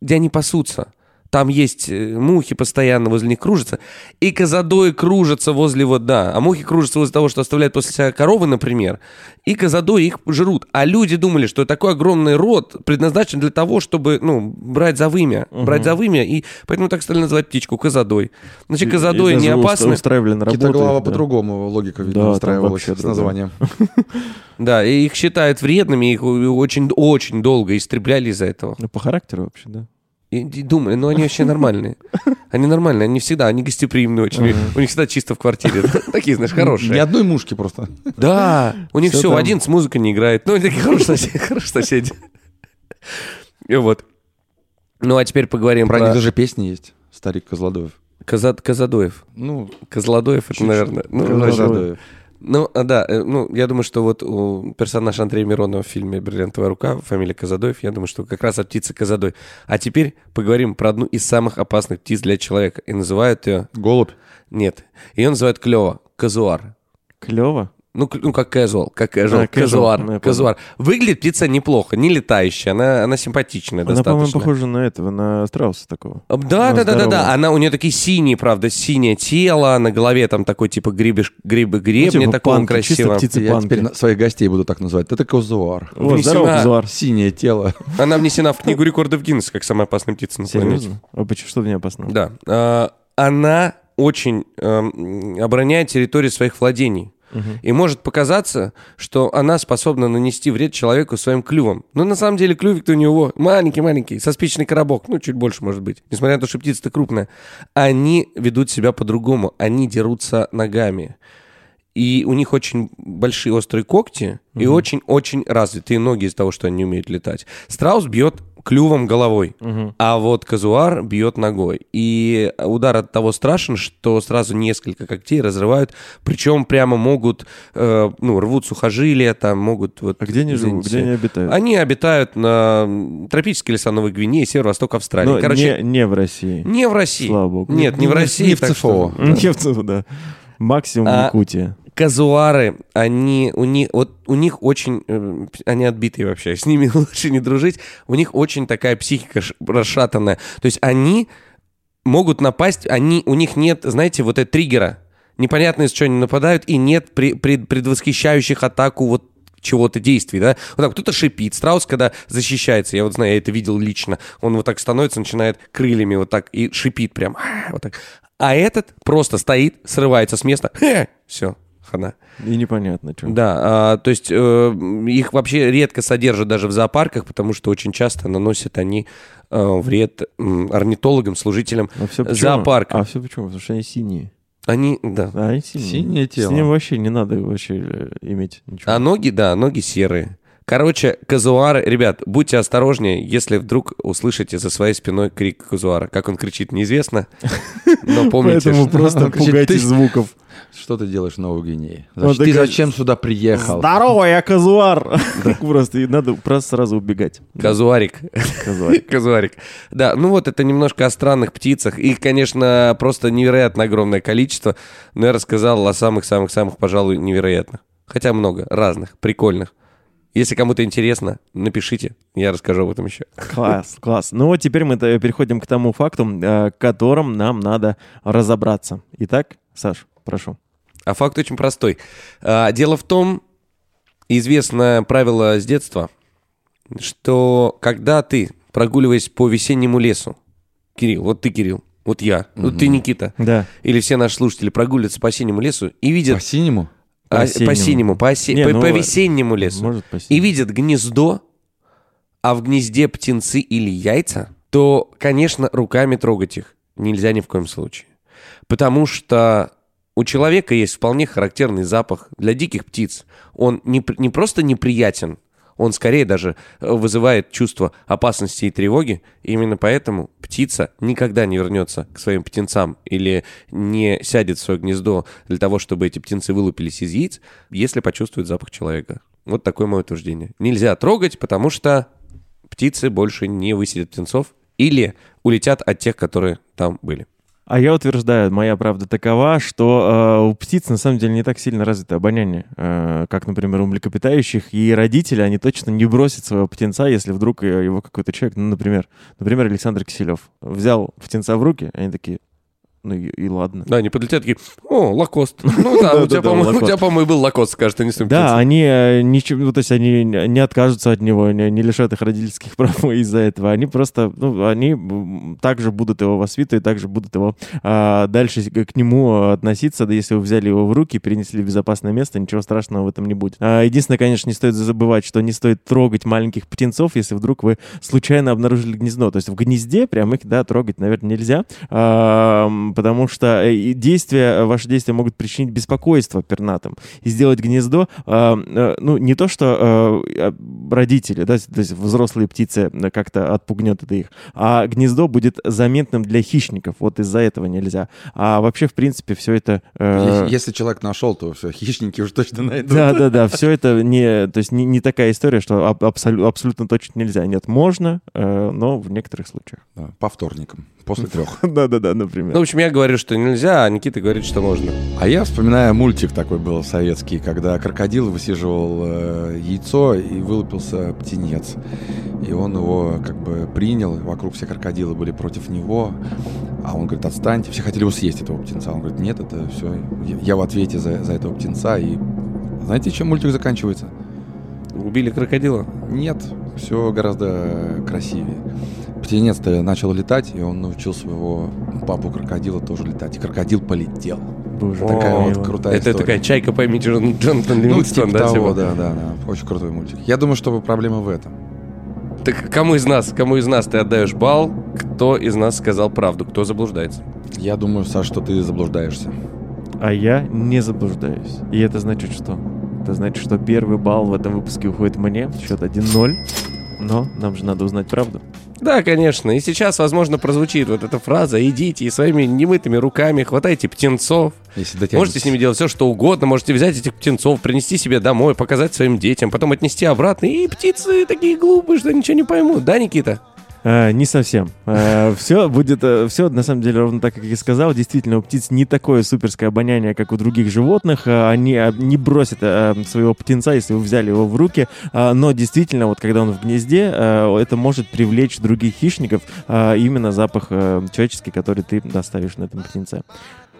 где они пасутся. Там есть э, мухи постоянно возле них кружатся. И козадои кружатся возле вот, да. А мухи кружатся возле того, что оставляют после себя коровы, например. И козадои их жрут. А люди думали, что такой огромный рот предназначен для того, чтобы, ну, брать за вымя. Брать за вымя. И поэтому так стали называть птичку козадой. Значит, козадои И не опасны. устраивали на работу. Китоглава да. по-другому логика, видно, Да, устраивалась с названием. Да, и их считают вредными, их очень-очень долго истребляли из-за этого. Ну, по характеру вообще, да. И, и думали, ну они вообще нормальные. Они нормальные, они всегда, они гостеприимные очень. У них всегда чисто в квартире. Такие, знаешь, Ни хорошие. одной мушки просто. Да, у них все, в там. 11 музыка не играет. Ну, они такие хорошие соседи. И вот. Ну, а теперь поговорим Про про них даже песни есть. Старик Козлодоев. Коза- Козадоев. Ну, Козлодоев, это, наверное... ну, Козлодоев. Ну, а, да, э, ну, я думаю, что вот у персонажа Андрея Миронова в фильме «Бриллиантовая рука», фамилия Казадоев, я думаю, что как раз от птицы Казадой. А теперь поговорим про одну из самых опасных птиц для человека. И называют ее... Голубь. Нет. Ее называют клево. Казуар. Клево. Ну, ну, как casual, как casual, А, casual, казуар, понял. казуар. Выглядит птица неплохо, не летающая, она, она симпатичная Она, достаточно. по-моему, похожа на этого, на страуса такого. Да, да, да, да, да. Она у нее такие синие, правда, синее тело, на голове там такой типа грибиш, грибы гребня Ну, типа такого панки, чисто красивого. птица Я панки. теперь на- своих гостей буду так называть. Это Козуар. О, внесена- здорово, Зуар. Синее тело. Она внесена в книгу рекордов Гиннесса как самая опасная птица на планете. Серьезно? А почему что в ней опасно? Да. А, Она очень эм, обороняет территорию своих владений. И может показаться, что она способна нанести вред человеку своим клювом. Но на самом деле клювик-то у него маленький-маленький, со спичный коробок, ну, чуть больше, может быть. Несмотря на то, что птица-то крупная. Они ведут себя по-другому. Они дерутся ногами. И у них очень большие острые когти и очень-очень развитые ноги из-за того, что они не умеют летать. Страус бьет клювом головой, а вот казуар бьет ногой. И удар от того страшен, что сразу несколько когтей разрывают, причем прямо могут, э, ну, рвут сухожилия, там могут... Вот, А где они живут? Где они обитают? Они обитают на м, тропические леса Новой Гвинеи, северо-восток Австралии. Но Короче, не, не в России. не в России. Слава богу. Нет, не в Не в- России. не в ЦФО. что- Не в ЦУ, да. Максимум А, Якутия. казуары, они, у них, вот у них очень, э, они отбитые вообще, с ними лучше не дружить, у них очень такая психика расшатанная, то есть они могут напасть, они, у них нет, знаете, вот этого триггера, непонятно из чего они нападают, и нет при- пред- предвосхищающих атаку вот чего-то действий, да? Вот так кто-то шипит. Страус, когда защищается, я вот знаю, я это видел лично, он вот так становится, начинает крыльями вот так и шипит прям, «А», вот так. А этот просто стоит, срывается с места, все, хана. И непонятно, что. Да, а, то есть э, их вообще редко содержат даже в зоопарках, потому что очень часто наносят они э, вред м, орнитологам, служителям А все почему? зоопарка. А все почему? Потому что они синие. Они, да. А они синие. Синее тело. С ним вообще не надо вообще э, иметь ничего. А ноги, да, ноги серые. Короче, казуары, ребят, будьте осторожнее, если вдруг услышите за своей спиной крик казуара. Как он кричит, неизвестно, но помните, Поэтому что- просто Он кричит, пугайтесь «Ты- звуков. Что ты делаешь в Новой Гвинее? Он Зач- Ты зачем сюда приехал? Здорово, я казуар! Просто надо просто сразу убегать. казуарик. Казуар. Казуарик. Да, ну вот это немножко о странных птицах. Их, конечно, просто невероятно огромное количество. Но я рассказал о самых-самых-самых, пожалуй, невероятных. Хотя много разных, прикольных. Если кому-то интересно, напишите, я расскажу об этом еще. Класс, класс. Ну вот теперь мы переходим к тому факту, э, которым нам надо разобраться. Итак, Саш, прошу. А факт очень простой. А, Дело в том, известное правило с детства, что когда ты, прогуливаясь по весеннему лесу, Кирилл, вот ты, Кирилл, вот я, вот ты, Никита, Да. или все наши слушатели прогуливаются по осеннему лесу и видят... По синему? По а, осеннему. По синему, по, осе- Не, по- ну, по весеннему лесу. Может, И спасибо. видят гнездо, а в гнезде птенцы или яйца, то, конечно, руками трогать их нельзя ни в коем случае. Потому что у человека есть вполне характерный запах для диких птиц. Он не, не просто неприятен, он скорее даже э, вызывает чувство опасности и тревоги. Именно поэтому птица никогда не вернется к своим птенцам или не сядет в свое гнездо для того, чтобы эти птенцы вылупились из яиц, если почувствует запах человека. Вот такое мое утверждение. Нельзя трогать, потому что птицы больше не высидят птенцов или улетят от тех, которые там были. А я утверждаю, моя правда такова, что э, у птиц на самом деле не так сильно развито обоняние, э, как, например, у млекопитающих. И родители, они точно не бросят своего птенца, если вдруг э, его какой-то человек, ну, например, например, Александр Киселев, взял птенца в руки, они такие, ну и, и ладно. Да, они подлетят такие, о, лакост. Ну да, у тебя, по-моему, был лакост, скажет, они с ним Да, они ничего, ну, то есть они не откажутся от него, не, лишат их родительских прав из-за этого. Они просто, ну, они также будут его воспитывать, также будут его а, дальше к нему относиться. Да если вы взяли его в руки, перенесли в безопасное место, ничего страшного в этом не будет. А, единственное, конечно, не стоит забывать, что не стоит трогать маленьких птенцов, если вдруг вы случайно обнаружили гнездо. То есть в гнезде прям их, да, трогать, наверное, нельзя, потому что э, действия, ваши действия могут причинить беспокойство пернатым и сделать гнездо, э, ну, не то, что э, родители, да, то есть взрослые птицы э, как-то отпугнет это их, а гнездо будет заметным для хищников, вот из-за этого нельзя. А вообще, в принципе, все это... э, Если, если человек нашел, то все, хищники уже точно найдут. да, да, да, все это не, то есть не, не такая история, что аб- абсолю- абсолютно точно нельзя. Нет, можно, э, но в некоторых случаях. Да, по вторникам, после трех. Да, да, да, например. Ну, в общем, я говорю, что нельзя, а Никита говорит, что можно. А я вспоминаю мультик такой был советский, когда крокодил высиживал э, яйцо и вылупился птенец. И он его как бы принял, вокруг все крокодилы были против него. А он говорит, отстаньте. Все хотели его съесть, этого птенца. Он говорит, нет, это все, я, я в ответе за, за этого птенца. И знаете, чем мультик заканчивается? Убили крокодила. Нет, все гораздо красивее. Птенец-то начал летать, и он научил своего папу крокодила тоже летать. И крокодил полетел. Боже, О, Такая вот крутая Это история. такая чайка пойми Джон- Джонатан Ну, Ливингстон, типа да, того, да, да, да. Очень крутой мультик. Я думаю, что проблема в этом. Так кому из нас, кому из нас ты отдаешь бал, кто из нас сказал правду, кто заблуждается? Я думаю, Саш, что ты заблуждаешься. А я не заблуждаюсь. И это значит что? Это значит, что первый балл в этом выпуске уходит мне. Счет 1-0. Но нам же надо узнать правду. Да, конечно. И сейчас, возможно, прозвучит вот эта фраза «Идите и своими немытыми руками хватайте птенцов». Если. Можете с ними делать все, что угодно. Можете взять этих птенцов, принести себе домой, показать своим детям, потом отнести обратно. И птицы такие глупые, что ничего не поймут. Да, Никита? А, не совсем. все будет, все на самом деле ровно так, как я сказал. Действительно, у птиц не такое суперское обоняние, как у других животных. Они не бросят своего птенца, если вы взяли его в руки. Но действительно, вот когда он в гнезде, это может привлечь других хищников. Именно запах человеческий, который ты доставишь на этом птенце.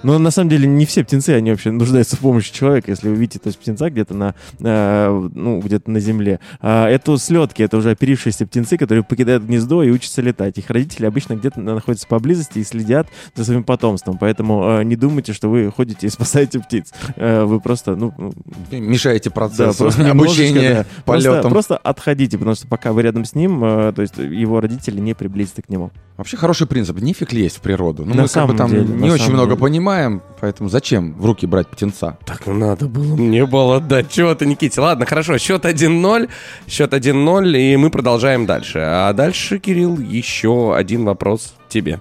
Но на самом деле не все птенцы, они вообще нуждаются в помощи человека. Если вы видите то есть, птенца где-то на, э, ну, где-то на земле, а, это слетки, это уже оперившиеся птенцы, которые покидают гнездо и учатся летать. Их родители обычно где-то находятся поблизости и следят за своим потомством. Поэтому э, не думайте, что вы ходите и спасаете птиц. Э, вы просто, ну, ну, Мешаете да, процессу просто немножечко, обучения да. Просто, полетам. просто отходите, потому что пока вы рядом с ним, э, то есть его родители не приблизятся к нему. Вообще хороший принцип. Нифиг лезть в природу. Ну, На мы как бы самом там деле, не очень самом много деле. понимаем, поэтому зачем в руки брать птенца? Так ну надо было мне бал отдать. Чего ты, Никите? Ладно, хорошо. Счет 1-0. Счет 1-0, и мы продолжаем дальше. А дальше, Кирилл, еще один вопрос тебе.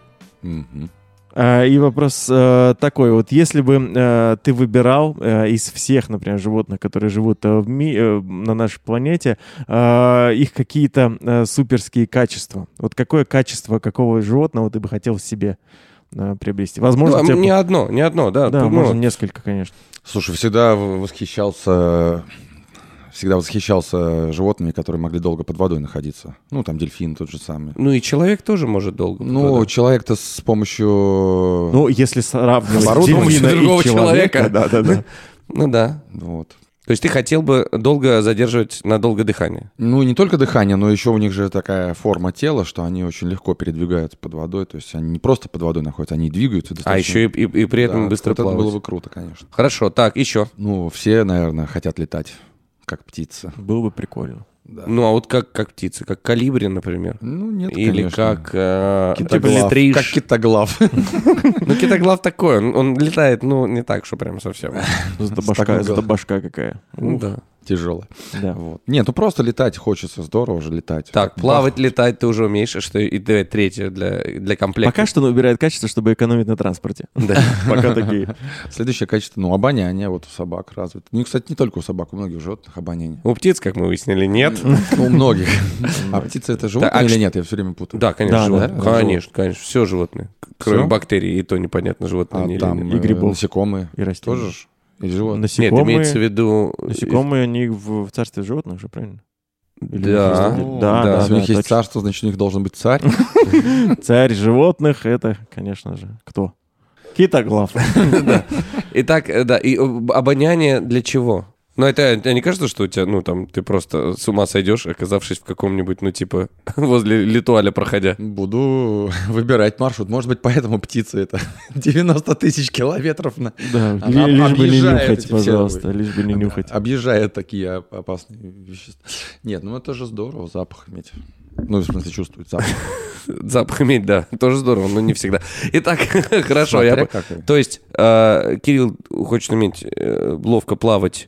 А, И вопрос э, такой, вот если бы э, ты выбирал э, из всех, например, животных, которые живут в ми- на нашей планете, их какие-то суперские качества, вот какое качество какого животного ты бы хотел в себе приобрести? Возможно, Ну, у тебя не одно, не одно, да. да, ну, можно несколько, конечно. Слушай, всегда восхищался всегда восхищался животными, которые могли долго под водой находиться. Ну, там дельфин тот же самый. Ну и человек тоже может долго. под Ну, водой. человек-то с помощью... Ну, если сравнивать дельфина и другого человека. да, да, да. ну да. Вот. То есть ты хотел бы долго задерживать надолго дыхание? Ну, не только дыхание, но еще у них же такая форма тела, что они очень легко передвигаются под водой. То есть они не просто под водой находятся, они двигаются А достаточно. еще и, и- и при этом Да, быстро вот это было бы круто, конечно. Хорошо, так, еще. Ну, все, наверное, хотят летать, как птица. Было бы прикольно. Да. Ну, а вот как, как птицы, как калибри, например. Ну, нет, Или конечно. как э, Китоглав. летриш. Как китоглав. Ну, китоглав такой, он, летает, ну, не так, что прям совсем. Зато башка какая. Ну, да. Тяжелая. Да. Вот. Нет, ну просто летать хочется, здорово же летать. Так, Как плавать, бах. летать ты уже умеешь, а что и третье для, для комплекта. Пока что она убирает качество, чтобы экономить на транспорте. Да. Пока такие. Следующее качество, ну, обоняние вот у собак развито. Ну, кстати, не только у собак, у многих животных обоняние. У птиц, как мы выяснили, нет. Ну, у многих. А птица это животное а или нет? Я все время путаю. Да, конечно, животные. Конечно, конечно, все животные. Кроме бактерий, и то непонятно, животные А они или там нет. И э, грибов. насекомые И растения. тоже? Или животные? Нет, Насекомые, имеется в виду... насекомые, они в, в царстве животных же, правильно? Или Да. да, Да. да, Если у них да, есть точно. царство, значит, у них должен быть царь. Царь животных, это, конечно же, кто? Китоглав. Итак, э, да, и э, обоняние для чего? Ну, это тебе не кажется, что у тебя, ну, там, ты просто с ума сойдешь, оказавшись в каком-нибудь, ну, типа, возле Литуаля проходя? Буду выбирать маршрут. Может быть, поэтому птицы это 90 тысяч километров на... Да, Она ли- лишь бы не объезжает нюхать, эти все пожалуйста, лишь бы не нюхать. Объезжает такие оп- опасные вещества. Нет, ну это же здорово, запах иметь. Ну, в смысле, чувствовать запах. Запах иметь, да, тоже здорово, но не всегда. Итак, хорошо, я... То есть э, Кирилл хочет уметь э, ловко плавать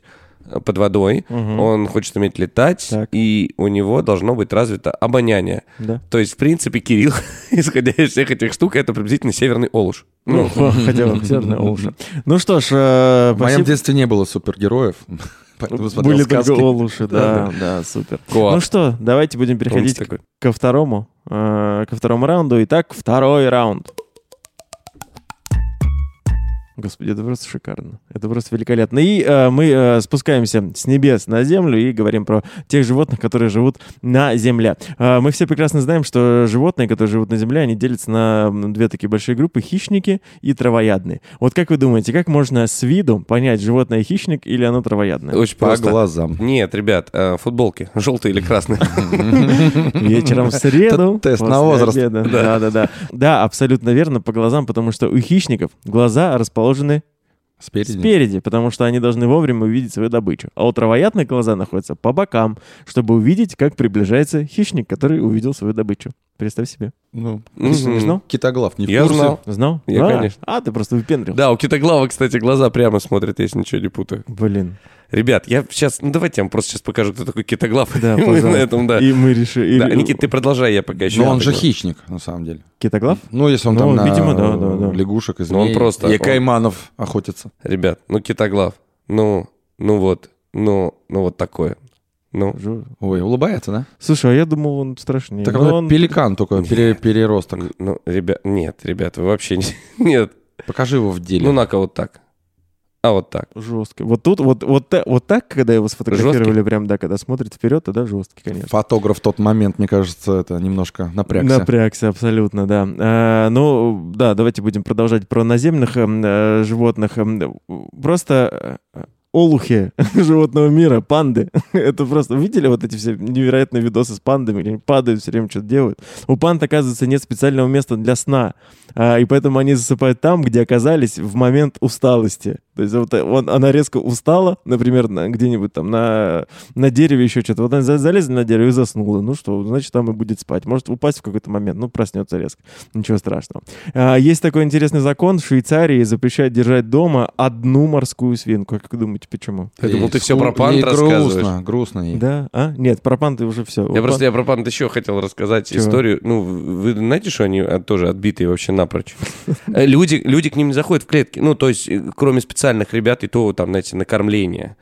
под водой, Мгм. он хочет уметь летать, Так. и у него должно быть развито обоняние. Да. То есть, в принципе, Кирилл, исходя из всех этих штук, это приблизительно северный олуш. Ну, хотя бы северная Олуша. Ну что ж, э, В моем детстве не было супергероев, поэтому Были сказки. только Олуши, да, да, супер. Коап. Ну что, давайте будем переходить ко второму, э, ко второму раунду. Итак, второй раунд. Господи, это просто шикарно. Это просто великолепно. И э, мы э, спускаемся с небес на землю и говорим про тех животных, которые живут на земле. Э, мы все прекрасно знаем, что животные, которые живут на земле, они делятся на две такие большие группы — хищники и травоядные. Вот как вы думаете, как можно с виду понять, животное хищник или оно травоядное? Очень По просто. глазам. Нет, ребят, э, футболки, желтые или красные. Вечером в среду. Тест на возраст. обеда. Да, да, да. Да, абсолютно верно, по глазам, потому что у хищников глаза расположены Спереди. спереди, потому что они должны вовремя увидеть свою добычу. А у травоядных глаза находятся по бокам, чтобы увидеть, как приближается хищник, который увидел свою добычу. Представь себе. Ну, Мгм. Смешно? Китоглав не в Я курсе. знал. Знал? Я, А, конечно. А, ты просто выпендрил. Да, у китоглава, кстати, глаза прямо смотрят, если ничего не путаю. Блин. Ребят, я сейчас, ну давайте я вам просто сейчас покажу, кто такой китоглав. Да, И мы на этом, да. И мы решили... Да, Никит, ты продолжай, я пока еще... Но он же хищник, на самом деле. Китоглав? Ну, если он Ну, там на видимо, да, да, да. лягушек и Ну, он просто- и он- кайманов охотится. Ребят, ну китоглав, ну, ну вот, ну, ну вот такое. Ну, Ой, улыбается, да? Слушай, а я думал, он страшнее. Так он он пеликан, только пере- переросток. ну, ребят, нет, ребят, вы вообще не... Нет, Покажи его в деле. ну на-ка вот так. А вот так. Жестко. Вот тут, вот, вот, вот так, когда его сфотографировали, прям, да, когда смотрит вперед, тогда жесткий, конечно. Фотограф в тот момент, мне кажется, это немножко напрягся. Напрягся, абсолютно, да. А, ну, да, давайте будем продолжать про наземных эм, э, животных. Эм, Просто э, олухи животного мира, панды. Это просто... Видели вот эти все невероятные видосы с пандами? Они падают, все время что-то делают. У панд, оказывается, нет специального места для сна. А, и поэтому они засыпают там, где оказались в момент усталости. То есть вот э, он, она резко устала, например, на- где-нибудь там на, на дереве еще что-то. Вот она за- залезла на дерево и заснула. Ну что, значит, там и будет спать. Может упасть в какой-то момент, ну, проснется резко. Ничего страшного. А, есть такой интересный закон. В Швейцарии запрещают держать дома одну морскую свинку. Как вы думаете, почему? Я думал, ты всё про ей рассказываешь. грустно, грустно ей. Да? А? Нет, про панты уже все. Я просто я про панд еще хотел рассказать Чего? историю. Ну, вы знаете, что они а, тоже отбитые вообще напрочь? Э, Люди, люди к ним не заходят в клетки. Ну, то есть, э, кроме специальных ребят, и то там, знаете, накормление.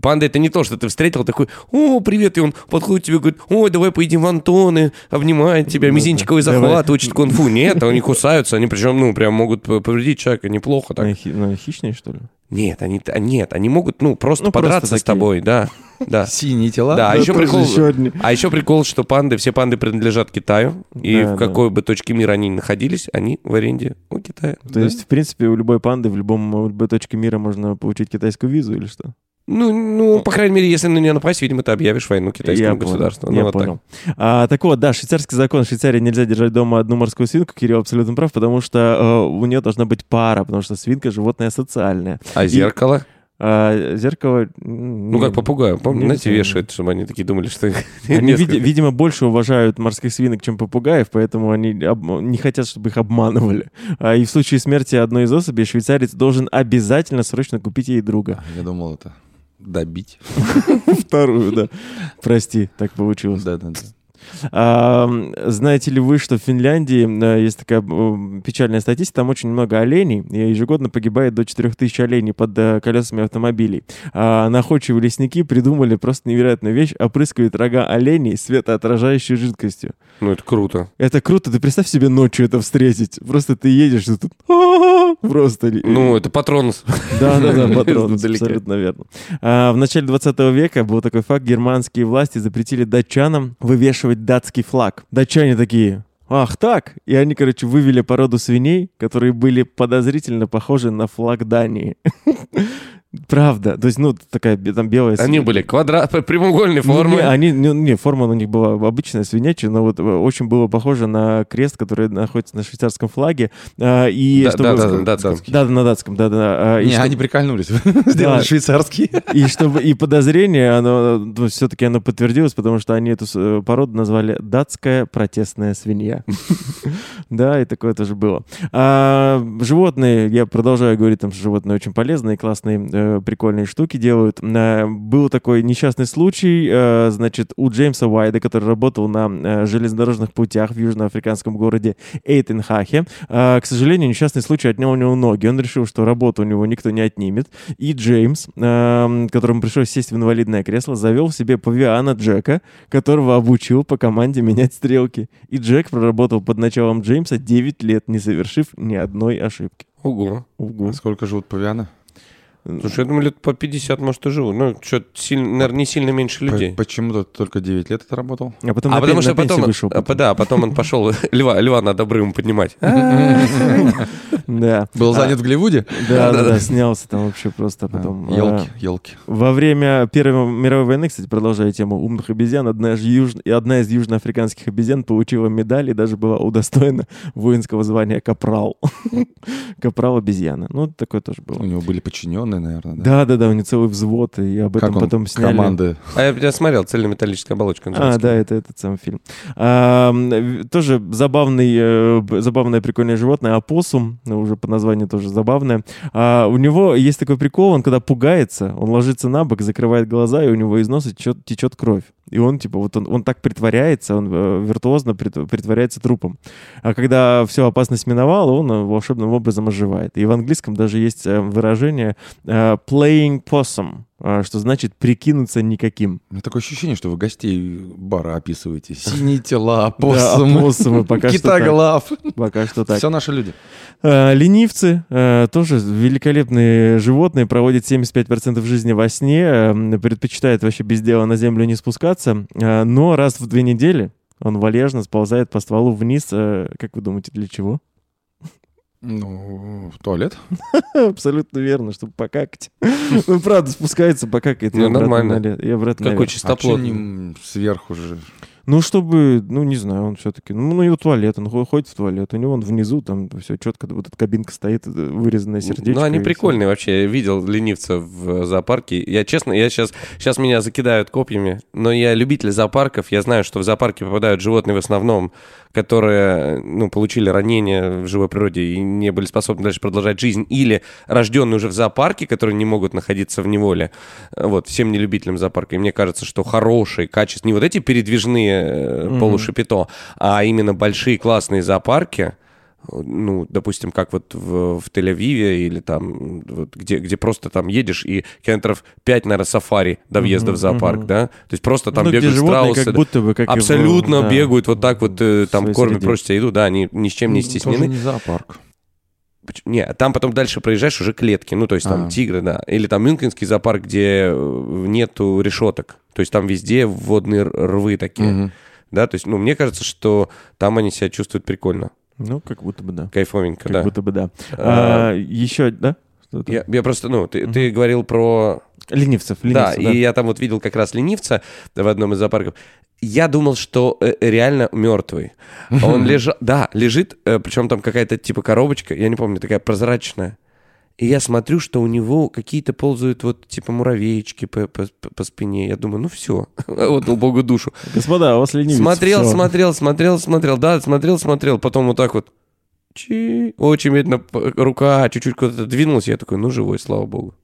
Панда это не то, что ты встретил такой, о, привет, и он подходит тебе и говорит, ой, давай поедим в Антоны, обнимает тебя, мизинчиковый захват, учит кунг-фу. Нет, они кусаются, они причем, ну, прям могут повредить человека неплохо так. Хи- на хищные, что ли? Нет, они, а, нет, они могут, ну, просто Ну, просто подраться с такие. тобой, да, да. Синие тела. Да, а еще тоже прикол, еще а еще прикол, что панды, все панды принадлежат Китаю, и Да, в какой бы точке мира они ни находились, они в аренде у Китая. То есть, в принципе, у любой панды в любом в любой точке мира можно получить китайскую визу или что? Ну, ну, по крайней мере, если на нее напасть, видимо, ты объявишь войну китайскому Я государству. Понял, Ну, я вот так. понял. А, так вот, да, швейцарский закон. В Швейцарии нельзя держать дома одну морскую свинку. Кирилл абсолютно прав, потому что э, у нее должна быть пара, потому что свинка животное социальное. А зеркало? А зеркало... Ну, как попугаю, помните, не знаете, вешают, чтобы они такие думали, что... их Они, види- видимо, больше уважают морских свинок, чем попугаев, поэтому они об- не хотят, чтобы их обманывали. А, и в случае смерти одной из особей швейцарец должен обязательно срочно купить ей друга. Я думал, это добить. Вторую, да. Прости, так получилось. Да-да-да. А, знаете ли вы, что в Финляндии э, есть такая печальная статистика, там очень много оленей, и ежегодно погибает до 4000 оленей под э, колесами автомобилей. А находчивые лесники придумали просто невероятную вещь, опрыскивают рога оленей светоотражающей жидкостью. Ну, это круто. Это круто, ты представь себе ночью это встретить. Просто ты едешь, и тут просто... Ну, это патронус. Да-да-да, патрон, Издалека. абсолютно верно. А, в начале 20 века был такой факт, германские власти запретили датчанам вывешивать датский флаг. Датчане такие, ах так? И они, короче, вывели породу свиней, которые были подозрительно похожи на флаг Дании. Правда. То есть, ну, такая там белая Они были квадрат, прямоугольной Ну, формы. Не, они, не, не, форма у них была обычная, свинячья, но вот э, очень было похоже на крест, который находится на швейцарском флаге. А, и Да, чтобы- да, да, датском. Да, да, на датском, да, да. а, и Не, что- они прикольнулись. Сделали швейцарский. И чтобы и подозрение, оно все-таки оно подтвердилось, потому что они эту э, породу назвали датская протестная свинья. Да, и такое тоже было. А, животные, я продолжаю говорить, там, что животные очень полезные, классные, э, прикольные штуки делают. А, был такой несчастный случай, э, значит, у Джеймса Уайда, который работал на э, железнодорожных путях в южноафриканском городе Эйтенхахе. А, к сожалению, несчастный случай отнял у него ноги. Он решил, что работу у него никто не отнимет. И Джеймс, которому пришлось сесть в инвалидное кресло, завел себе павиана Джека, которого обучил по команде менять стрелки. И Джек проработал под началом Джеймса 9 лет, не совершив ни одной ошибки. Ого. Ого. Сколько живут павианы? Слушай, я думаю, лет по 50, может, и живут. Ну, что, наверное, не сильно меньше людей. По- Почему-то только 9 лет это работал? А потом А на, потому пен- что на пенсию потом, вышел. а, потом. да, потом он пошел льва, льва над обрывом поднимать. Да. Был занят в Голливуде? Да, да, да, снялся там вообще просто потом. а, Елки, елки. Во время Первой мировой войны, кстати, продолжая тему умных обезьян, одна из, южноафриканских обезьян получила медаль и даже была удостоена воинского звания капрал. Капрал обезьяна. Ну, такое тоже У было. него были подчиненные, наверное, да? Да, да, да, у него целый взвод, и об этом Как он потом сняли. команды А я, я смотрел, цельнометаллическая оболочка. А, да, это этот самый фильм. А, тоже забавный, э, забавное прикольное животное, опоссум, ну, уже по названию тоже забавное. А, у него есть такой прикол, он когда пугается, он ложится на бок, закрывает глаза, и у него из носа течет, течет кровь. И он, типа, вот он, он так притворяется, он э, виртуозно прит- притворяется трупом. А когда все, опасность миновала, он э, волшебным образом оживает. И в английском даже есть выражение playing possum, э, что значит прикинуться никаким. У меня такое ощущение, что вы гостей бара описываете. Синие тела, Да, опоссумы, опоссумы, пока что так. китоглав. Пока что так. Все наши люди. Э, Ленивцы э, тоже великолепные животные, проводят 75% жизни во сне, э, предпочитают вообще без дела на землю не спускаться, э, но раз в две недели он вальяжно сползает по стволу вниз. э, Как вы думаете, для чего? Ну, в туалет. Абсолютно верно, чтобы покакать. Ну, правда, спускается, покакает. Ну, нормально. И обратно Какой. А чистоплот. чё не м, сверху же? Ну, чтобы, ну, не знаю, он все-таки, ну, ну, его туалет, он хо- ходит в туалет, у него он внизу, там все четко, вот эта кабинка стоит, э, вырезанная сердечко. Ну, они прикольные вообще. Я видел ленивца в зоопарке. Я честно, я сейчас, сейчас меня закидают копьями, но я любитель зоопарков. Я знаю, что в зоопарке попадают животные в основном, которые, ну, получили ранения в живой природе и не были способны дальше продолжать жизнь, или рожденные уже в зоопарке, которые не могут находиться в неволе. Вот, всем не любителям зоопарка. И мне кажется, что хорошие, качественные, не вот эти передвижные э, Мгм. полушапито, а именно большие классные зоопарки, ну, допустим, как вот в, в Тель-Авиве или там, вот где, где просто там едешь и километров 5, наверное, сафари до въезда Мгм, в зоопарк, да? То есть просто там Ну, бегают животные страусы. как будто бы, как Абсолютно да, бегают вот так вот, э, там кормят, среде. просят еду, да, они ни с чем не Ну, Тоже стеснены. не зоопарк. Не, там потом дальше проезжаешь уже клетки, ну, то есть там А. тигры, да. Или там Мюнхенский зоопарк, где э, нету решеток. То есть там везде водные рвы такие, Мгм. да. То есть, ну, мне кажется, что там они себя чувствуют прикольно, Ну, как будто бы да. кайфовенько, Как да. будто бы да. А, А, еще, да? Я, я просто, ну, ты, ты говорил про... Ленивцев, да, ленивцев, да. и я там вот видел как раз ленивца в одном из зоопарков. Я думал, что э, реально мертвый. Он лежал, да, лежит, причем там какая-то типа коробочка, я не помню, такая прозрачная. И я смотрю, что у него какие-то ползают вот типа муравейчики по, по, по спине. Я думаю, ну все, вот богу душу. Господа, у вас ленивец. Смотрел, всё. смотрел, смотрел, смотрел, да, смотрел, смотрел, потом вот так вот. Чи, очень медленно рука чуть-чуть куда-то двинулась, я такой, ну живой, слава богу.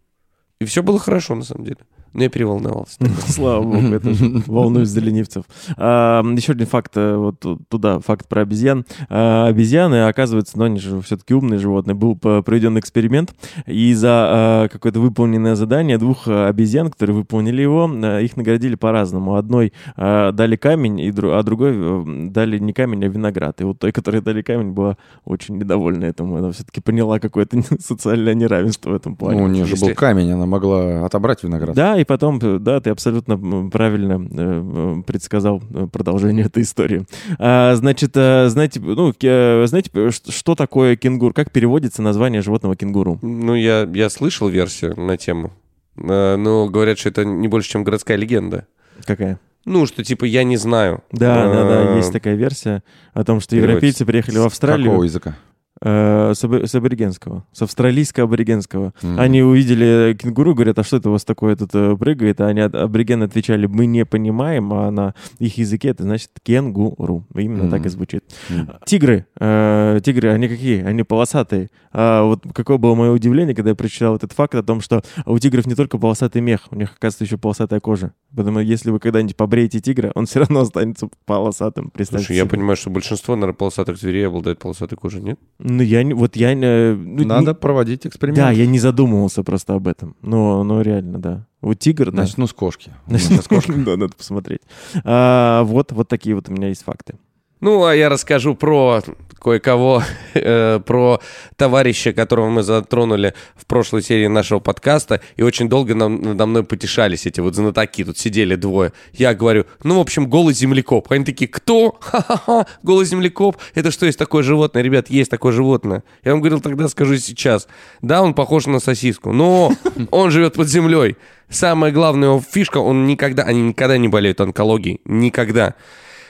И все было хорошо на самом деле. Но я переволновался. Слава богу, это же волнуюсь за ленивцев. А, еще один факт, э, вот ту- туда, факт про обезьян. А, обезьяны, оказывается, но они же все-таки умные животные, был проведен эксперимент, и за а, какое-то выполненное задание двух обезьян, которые выполнили его, их наградили по-разному. Одной дали камень, и а другой э, дали не камень, а виноград. И вот той, которой дали камень, была очень недовольна этому. Она все-таки поняла какое-то социальное неравенство в этом плане. Ну, у нее же был камень, она могла отобрать виноград. Да, и потом, да, ты абсолютно правильно э, предсказал э, продолжение этой истории. А, значит, э, знаете, ну, знаете, что такое кенгуру? Как переводится название животного кенгуру? Ну, я, я слышал версию на тему. Но говорят, что это не больше, чем городская легенда. Какая? Ну, что типа я не знаю. Да, да, да, есть такая версия о том, что европейцы приехали в Какого Австралию языка? Э, с, або- с аборигенского, с австралийско-аборигенского. Мгм. Они увидели кенгуру, говорят, а что это у вас такое тут э, прыгает? А они аборигены отвечали, мы не понимаем, а на их языке это значит кенгуру. Именно так и звучит. М. Тигры, э, тигры, они какие? Они полосатые. А вот какое было мое удивление, когда я прочитал этот факт о том, что у тигров не только полосатый мех, у них, оказывается, еще полосатая кожа. Поэтому если вы когда-нибудь побреете тигра, он все равно останется полосатым. Слушай, я себе. понимаю, что большинство, наверное, полосатых зверей обладает полосатой кожей, нет? Ну, я не, вот я не... ну, Надо не- проводить эксперимент. да, я не задумывался просто об этом. Но, но реально, да. Вот тигр, да. Значит, ну, с кошки. У меня с кошки. Да, надо посмотреть. А, вот, вот такие вот у меня есть факты. Ну, а я расскажу про кое-кого, э, про товарища, которого мы затронули в прошлой серии нашего подкаста, и очень долго нам, надо мной потешались эти вот знатоки, тут сидели двое. Я говорю, ну, в общем, голый землекоп. Они такие, кто? Ха-ха-ха, голый землекоп? Это что, есть такое животное? Ребят, есть такое животное. Я вам говорил тогда, скажу сейчас. Да, он похож на сосиску, но он живет под землей. Самая главная его фишка, он никогда, они никогда не болеют онкологией. Никогда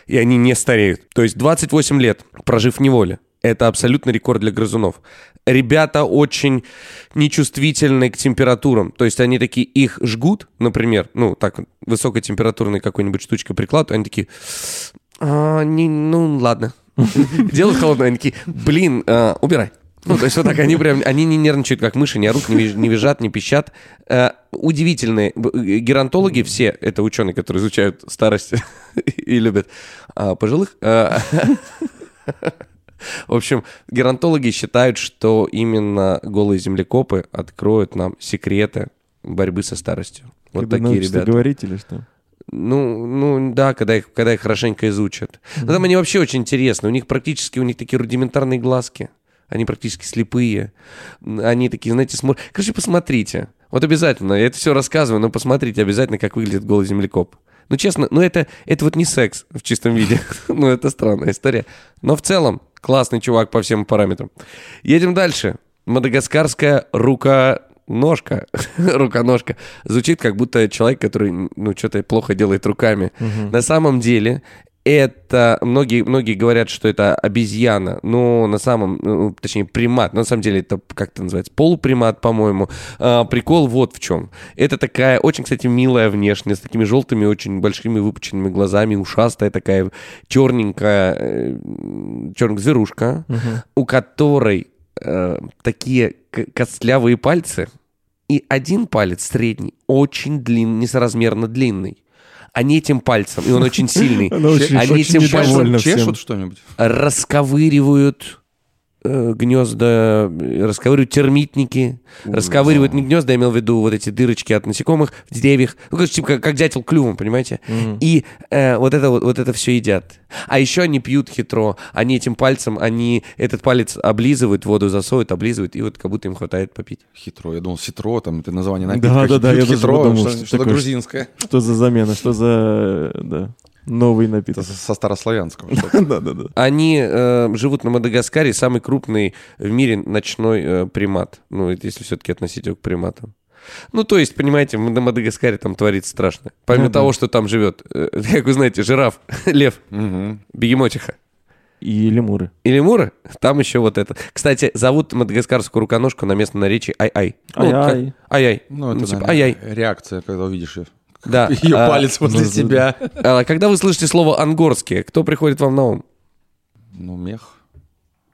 и они не стареют. То есть 28 лет, прожив в неволе. Это абсолютно рекорд для грызунов. Ребята очень нечувствительны к температурам. То есть они такие, их жгут, например, ну, так, высокотемпературной какой-нибудь штучкой прикладывают, они такие, «А, не, ну, ладно. Делают холодно, они такие, блин, а, убирай. Ну, то есть вот так, они прям, они не нервничают, как мыши, не орут, не, визжат, не пищат. Э, удивительные э, геронтологи все, это ученые, которые изучают старость и любят а, пожилых. э, В общем, геронтологи считают, что именно голые землекопы откроют нам секреты борьбы со старостью. Вот Когда такие ребята. говорить или что? Ну, ну да, когда их, когда их хорошенько изучат. Но там они вообще очень интересны. У них практически, у них такие рудиментарные глазки. Они практически слепые. Они такие, знаете, смотрят. Короче, посмотрите. Вот обязательно. Я это все рассказываю, но посмотрите обязательно, как выглядит голый землекоп. Ну, честно, ну это, это вот не секс в чистом виде. ну, это странная история. Но в целом, классный чувак по всем параметрам. Едем дальше. Мадагаскарская рука ножка, рука-ножка, звучит как будто человек, который, ну, что-то плохо делает руками. На самом деле, это, многие, многие говорят, что это обезьяна, но на самом, ну, точнее, примат, но на самом деле это, как это называется, полупримат, по-моему. А, прикол вот в чем. Это такая, очень, кстати, милая внешность, с такими желтыми, очень большими выпученными глазами, ушастая такая, черненькая, э, черная зверушка, у которой э, такие костлявые пальцы, и один палец средний очень длинный, несоразмерно длинный. Они этим пальцем, и он очень сильный, они этим пальцем. Чешут что-нибудь? расковыривают гнезда, э, расковыривают термитники, расковыривают не гнезда, я имел в виду вот эти дырочки от насекомых в деревьях, ну, короче, типа как, как дятел клювом, понимаете? И э, вот это вот, вот это все едят. А еще они пьют хитро, они этим пальцем, они этот палец облизывают, воду засовывают, облизывают, и вот как будто им хватает попить. Хитро. Я думал, ситро, там, это название Да, напитка. да, да, Хит- я хитро, подумал, что- что что-то такое, грузинское. Что за замена, что за, э, да, новый Это напиток. со со старославянского. что-то. Да, да, да. Они э, живут на Мадагаскаре, самый крупный в мире ночной э, примат. Ну, это если все-таки относить его к приматам. Ну, то есть, понимаете, на Мадагаскаре там творится страшно. Помимо Ну да. того, что там живет, э, как вы знаете, жираф, лев, Мгм. бегемотиха И лемуры. и лемуры, там еще вот это. Кстати, зовут мадагаскарскую руконожку на местном наречии Ай-Ай. Ну, Ай-ай. как- Ай-ай. Ну, это, типа, наверное, ай-ай. реакция, когда увидишь ее. Да. Ее А, палец возле ну, тебя. а когда вы слышите слово ангорские, кто приходит вам на ум? Ну, мех.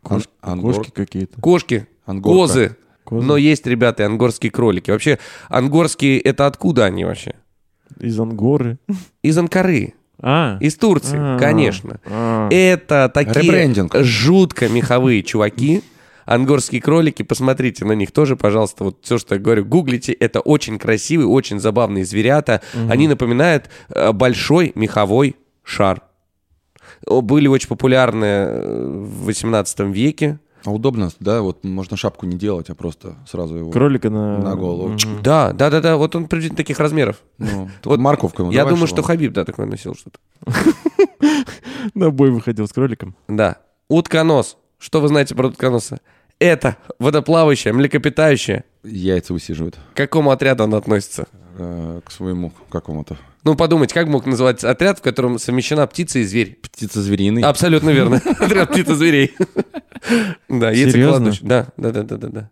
Кошки, Ан- кошки какие-то. Кошки, Ангорка. козы, Козы. Но есть, ребята, и ангорские кролики. Вообще, ангорские, это откуда они вообще? Из Ангоры. Из Анкары, А. из Турции, А. конечно. А. Это такие Ребрендинг. жутко меховые чуваки. Ангорские кролики, посмотрите на них тоже, пожалуйста. Вот все, что я говорю, гуглите. Это очень красивые, очень забавные зверята. Они напоминают э, большой меховой шар. О, Были очень популярны э, в 18 веке. А удобно, да, вот можно шапку не делать, а просто сразу его... Кролика на... На голову. Мгм. Да, да, да, да. Вот он приблизительно таких размеров. Ну, Вот морковку ему Я думаю, что чтобы он- Хабиб, да, такой носил что-то. На бой выходил с кроликом. Да. Утконос. Что вы знаете про утконоса? Это водоплавающее, млекопитающее. Яйца высиживают К какому отряду он относится? э, к своему какому-то. Ну, подумайте, как мог называться отряд, в котором совмещена птица и зверь? Птица звериный. Абсолютно верно. Отряд птиц и зверей. Да, Серьезно? яйцекладущий. Да, да, да, да, да, да.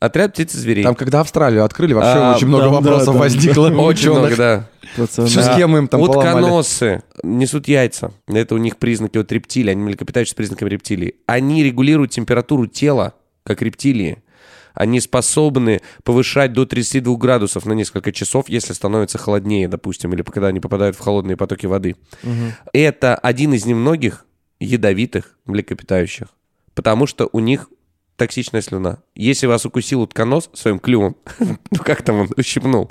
Отряд птиц и зверей. Там, когда Австралию открыли, вообще А, очень много да, вопросов там. возникло. Очень много, да. Всю схему им там поломали. Утконосы несут яйца. Это у них признаки вот рептилий. Они млекопитающие с признаками рептилии. Они регулируют температуру тела, как рептилии. Они способны повышать до 32 градусов на несколько часов, если становится холоднее, допустим, или когда они попадают в холодные потоки воды. Это один из немногих ядовитых млекопитающих, потому что у них токсичная слюна. Если вас укусил утконос своим клювом, ну как там он ущипнул,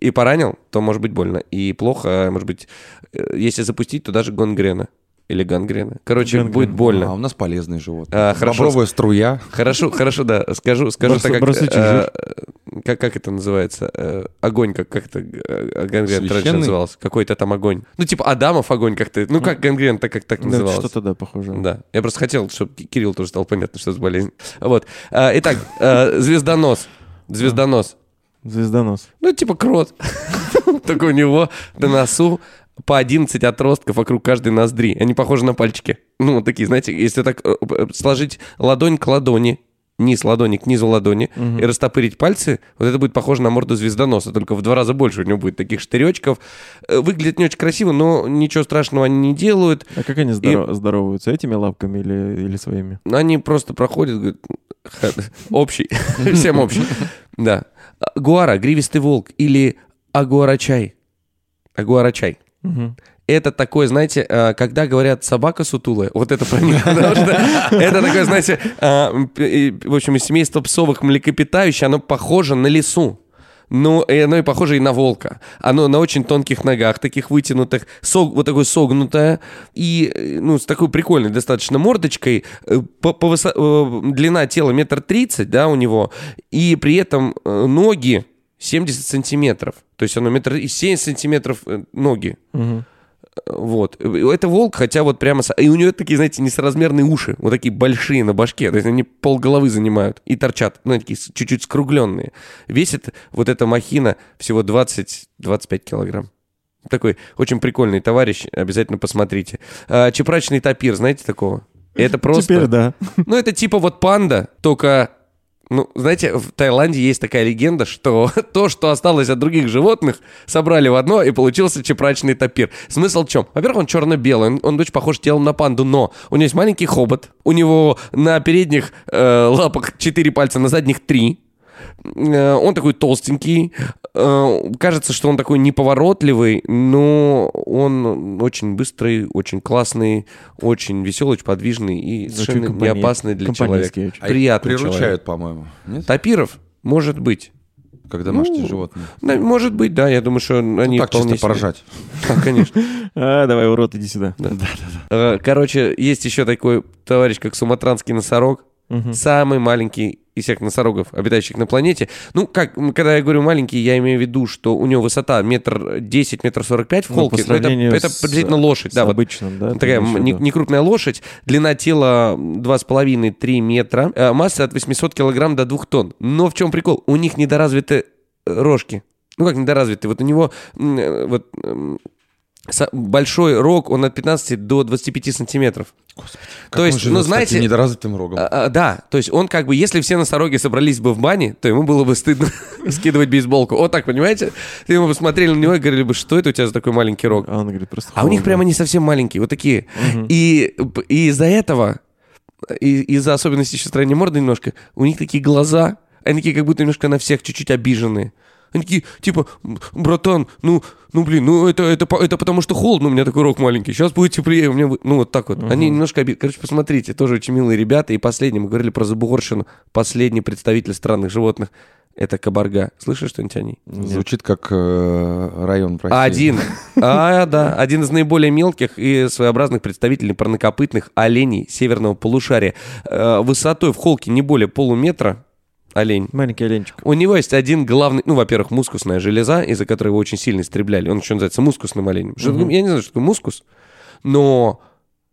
и поранил, то может быть больно. И плохо, может быть, э, если запустить, то даже гангрена. Или гангрена. Короче, Гангрена. будет А больно. у нас полезные животные. А, хорошо. Бобровая струя. Хорошо, хорошо, да. Скажу, скажу Барсу- так, как, э, как... Как это называется? Э, Огонь, как, как это э, гангрен раньше назывался? Какой-то там огонь. Ну, типа Адамов огонь как-то. Ну, как гангрен, так как так Да, называлось. что-то да, похоже. Да. Я просто хотел, чтобы Кирилл тоже стал понятно, что это болезнь. Вот. А, Итак, звездонос. Звездонос. Звездонос. Ну, типа крот. Только у него на носу по 11 отростков вокруг каждой ноздри. Они похожи на пальчики. Ну, такие, знаете, если так э, э, сложить ладонь к ладони, низ ладони к низу ладони и растопырить пальцы, вот это будет похоже на морду звездоноса, только в два раза больше у него будет таких штыречков. Э, Выглядит не очень красиво, но ничего страшного они не делают. А как они здоро- здороваются? Этими лапками или, или своими? Они просто проходят, говорят, «Ха, общий, всем общий. Да. Гуара, гривистый волк или агуарачай. Агуарачай. Мгм. Это такое, знаете, э, когда говорят собака сутулая, вот это про них, потому что это такое, знаете, э, в общем, из семейства псовых млекопитающих, оно похоже на лису. Ну, оно и похоже и на волка. Оно на очень тонких ногах, таких вытянутых, сог, вот такое согнутое, и, э, ну, с такой прикольной достаточно мордочкой. По, по высо- длина тела метр тридцать, да, у него, и при этом ноги 70 сантиметров. То есть оно метр и 70 сантиметров э, ноги. Мгм. Вот. Это волк, хотя вот прямо... И у него такие, знаете, несоразмерные уши. Вот такие большие на башке. То есть они полголовы занимают. И торчат. Ну, они такие чуть-чуть скругленные. Весит вот эта махина всего 20-25 килограмм. Такой очень прикольный товарищ. Обязательно посмотрите. А, чепрачный тапир, знаете такого? Это просто... Теперь да. Ну, это типа вот панда, только... Ну, знаете, в Таиланде есть такая легенда, что то, что осталось от других животных, собрали в одно, и получился чепрачный тапир. Смысл в чем? Во-первых, он черно-белый, он, он очень похож телом на панду, но у него есть маленький хобот, у него на передних э, лапах 4 пальца, на задних 3. Он такой толстенький. Э, Кажется, что он такой неповоротливый, но он очень быстрый, очень классный, очень веселый, очень подвижный и совершенно не компани- опасный для человека. очень. А Приятный Приручают, человек. по-моему. Нет? Тапиров? Может быть. Как домашние Ну, животные. Да, может быть, да. Я думаю, что они так вполне чисто себе- поржать. Да, конечно. А, давай, урод, иди сюда. Э, Короче, есть еще такой товарищ, как суматранский носорог. Самый маленький из всех носорогов, обитающих на планете. Ну, как, когда я говорю маленький, я имею в виду, что у него высота метр десять, метр сорок пять в Ну, холке. Но это, это приблизительно лошадь. Да, вот обычным, да? ты Такая не, крупная лошадь, длина тела 2,5-3 метра, э, масса от 800 килограмм до 2 тонн. Но в чем прикол? У них недоразвиты рожки. Ну как недоразвиты? Вот у него э, вот м, са- большой рог, он от 15 до 25 сантиметров. Как То есть, ну знаете, недоразвитым рогом. а, а, да, то есть он как бы, если все носороги собрались бы в бане, то ему было бы стыдно скидывать бейсболку. Вот так, понимаете? Ты ему посмотрели на него и говорили бы, что это у тебя за такой маленький рог? А он говорит, просто А у них прямо не совсем маленькие, вот такие. И, и из-за этого, и, из-за особенностей еще строения морды немножко, у них такие глаза, Они такие, как будто немножко на всех чуть-чуть обиженные. Они такие, типа, братан, ну, ну, блин, ну, это, это, это потому что холодно, у меня такой рог маленький, сейчас будет теплее, у меня, будет-» ну, вот так вот. Они немножко обидны. Короче, посмотрите, тоже очень милые ребята. И последний, мы говорили про забугорщину, последний представитель странных животных, это кабарга. Слышишь что-нибудь о ней? Звучит как э, район в России. Один. А, да. Один из наиболее мелких и своеобразных представителей парнокопытных оленей северного полушария. Э, Высотой в холке не более полуметра олень. Маленький оленчик. У него есть один главный, ну, во-первых, мускусная железа, из-за которой его очень сильно истребляли. Он еще называется мускусным оленем. Что- Я не знаю, что такое мускус, но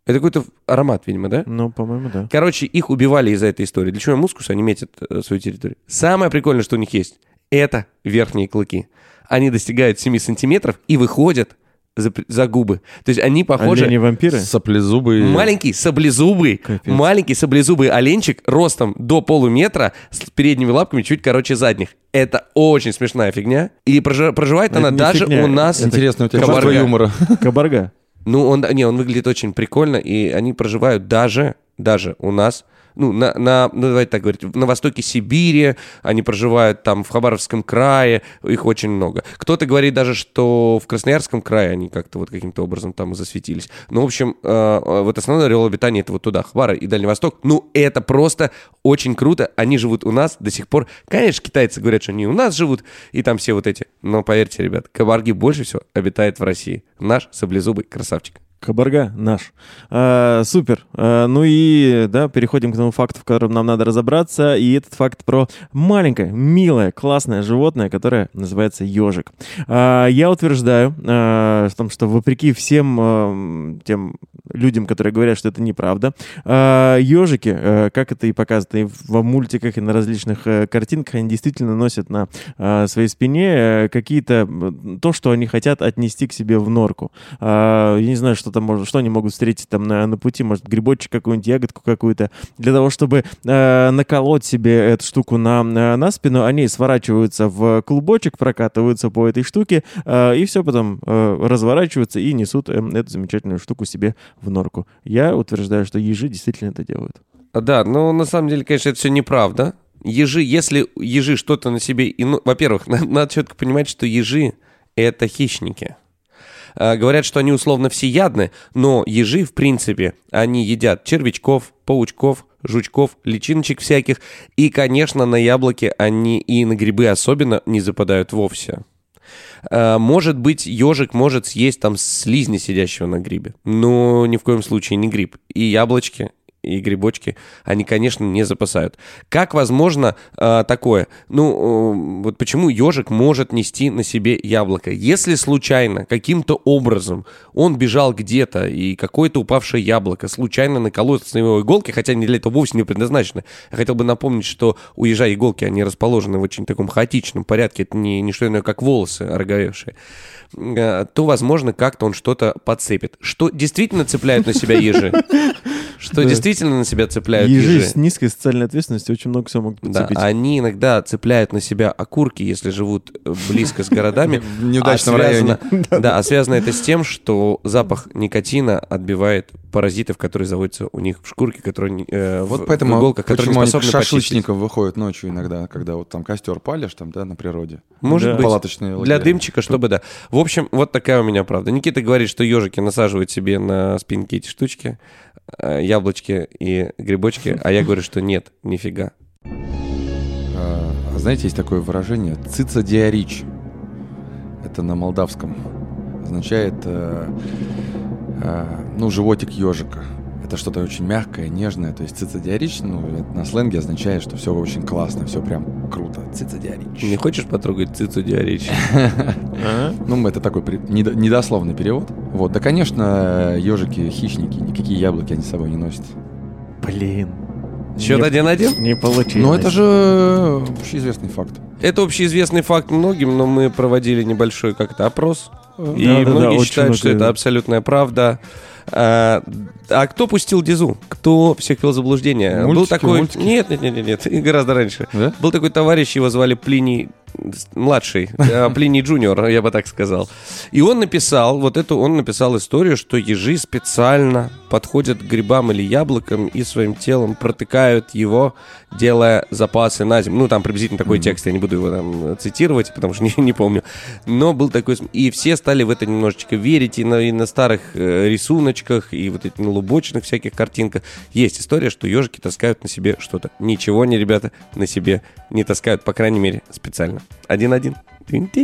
это какой-то аромат, видимо, да? Ну, по-моему, да. Короче, их убивали из-за этой истории. Для чего мускус? Они метят э, свою территорию. Самое прикольное, что у них есть, это верхние клыки. Они достигают 7 сантиметров и выходят за, за губы. То есть они похожи... Олени-вампиры? Саплезубый. Маленький саблезубый, Капец. маленький саблезубый оленчик ростом до полуметра с передними лапками чуть короче задних. Это очень смешная фигня. И прожи- проживает Это она даже фигня, у нас... Интересно, у тебя Кабарга. чувство юмора. Кабарга. Ну, он, не, он выглядит очень прикольно, и они проживают даже, даже у нас, ну, на, на, ну, давайте так говорить, на востоке Сибири, они проживают там в Хабаровском крае, их очень много. Кто-то говорит даже, что в Красноярском крае они как-то вот каким-то образом там засветились. Ну, в общем, э, э, вот основной орел обитания это вот туда, Хабара и Дальний Восток. Ну, это просто очень круто. Они живут у нас до сих пор. Конечно, китайцы говорят, что они у нас живут, и там все вот эти. Но поверьте, ребят, кабарги больше всего обитает в России. Наш саблезубый красавчик. Кабарга наш. А, супер. А, ну и, да, переходим к тому факту, в котором нам надо разобраться. И этот факт про маленькое, милое, классное животное, которое называется ежик. А, я утверждаю а, в том, что вопреки всем а, тем людям, которые говорят, что это неправда, а, ежики, а, как это и показано и в мультиках, и на различных э, картинках, они действительно носят на а, своей спине э, какие-то то, что они хотят отнести к себе в норку. А, я не знаю, что там может, что они могут встретить там на, на пути, может, грибочек какую-нибудь, ягодку какую-то. Для того, чтобы э, наколоть себе эту штуку на, на, спину, они сворачиваются в клубочек, прокатываются по этой штуке, э, и все потом э, разворачиваются и несут э, эту замечательную штуку себе в норку. Я утверждаю, что ежи действительно это делают. Да, но на самом деле, конечно, это все неправда. Ежи, если ежи что-то на себе... и, ну, во-первых, на- надо четко понимать, что ежи — это хищники. А, Говорят, что они условно всеядны, но ежи, в принципе, они едят червячков, паучков, жучков, личиночек всяких. И, конечно, на яблоки они и на грибы особенно не западают вовсе. А, Может быть, ежик может съесть там слизни, сидящего на грибе. Но ни в коем случае не гриб. И яблочки, и грибочки, они, конечно, не запасают. Как возможно а, такое? Ну, э, вот почему ежик может нести на себе яблоко? Если случайно, каким-то образом он бежал где-то, и какое-то упавшее яблоко случайно накололось на его иголке, хотя они для этого вовсе не предназначены. Я хотел бы напомнить, что у ежа иголки, они расположены в очень таком хаотичном порядке, это не, не что иное, как волосы ороговевшие, Э, то, возможно, как-то он что-то подцепит. Что действительно цепляют на себя ежи? Что Да. Действительно на себя цепляют Ежи ежи? с низкой социальной ответственностью очень много всего могут Да, подцепить. они иногда цепляют на себя окурки, если живут э, близко с городами. В неудачном А районе. Да, а связано это с тем, что запах никотина отбивает паразитов, которые заводятся у них в шкурке, которые э, в- Вот в поэтому иголках, которые не способны шашлычникам выходят ночью иногда, когда вот там костер палишь там, да, на природе. Может Да. быть. Палаточные Для лагеря. дымчика, чтобы да. В общем, вот такая у меня правда. Никита говорит, что ежики насаживают себе на спинки эти штучки, яблочки и грибочки, а я говорю, что нет, нифига. А, а знаете, есть такое выражение «цицадиарич». Это на молдавском. Означает, э, э, ну, животик ежика. Это что-то очень мягкое, нежное. То есть цицадиарич, ну, это на сленге означает, что все очень классно, все прям круто. Цицадиарич. Не хочешь потрогать цицу диаречь? Ага. Ну, это такой недословный перевод. Вот, да, конечно, ежики хищники, никакие яблоки они с собой не носят. Блин. Счет Не- один-один? Не получилось. Но это же общеизвестный факт. Это общеизвестный факт многим, но мы проводили небольшой как-то опрос. И Да, да, да, многие очень считают, что это абсолютная правда. А, а кто пустил Дизу? Кто всех ввел в заблуждение? Был Мультики, такой... мультики. Нет, нет, нет, нет, нет, гораздо раньше. Да? Был такой товарищ, его звали Плиний младший, а, Плиний Джуниор, я бы так сказал. И он написал, вот эту, он написал историю, что ежи специально подходят к грибам или яблокам и своим телом протыкают его, делая запасы на зиму. Ну, там приблизительно такой текст, я не буду его там цитировать, потому что не, не помню. Но был такой... И все стали в это немножечко верить, и на, и на старых э, рисуночках, и вот этих на лубочных всяких картинках. Есть история, что ежики таскают на себе что-то. Ничего они, ребята, на себе не таскают, по крайней мере, специально. Один-один.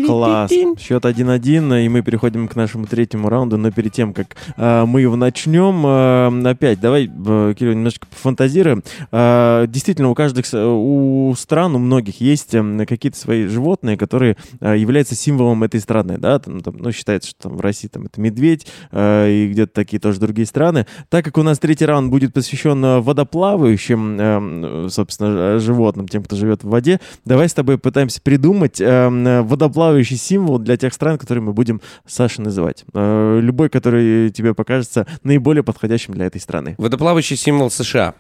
Класс. Счет 1-1, и мы переходим к нашему третьему раунду. Но перед тем, как э, мы его начнем, э, опять давай, э, Кирилл, немножко пофантазируем. Э, действительно, у каждых, у стран, у многих есть э, какие-то свои животные, которые э, являются символом этой страны. Да? Там, там, ну, считается, что там в России там, это медведь, э, и где-то такие тоже другие страны. Так как у нас третий раунд будет посвящен э, водоплавающим, э, собственно, животным, тем, кто живет в воде, давай с тобой пытаемся придумать э, водоплавающий символ для тех стран, которые мы будем Саша называть. Э, любой, который тебе покажется наиболее подходящим для этой страны. Водоплавающий символ США.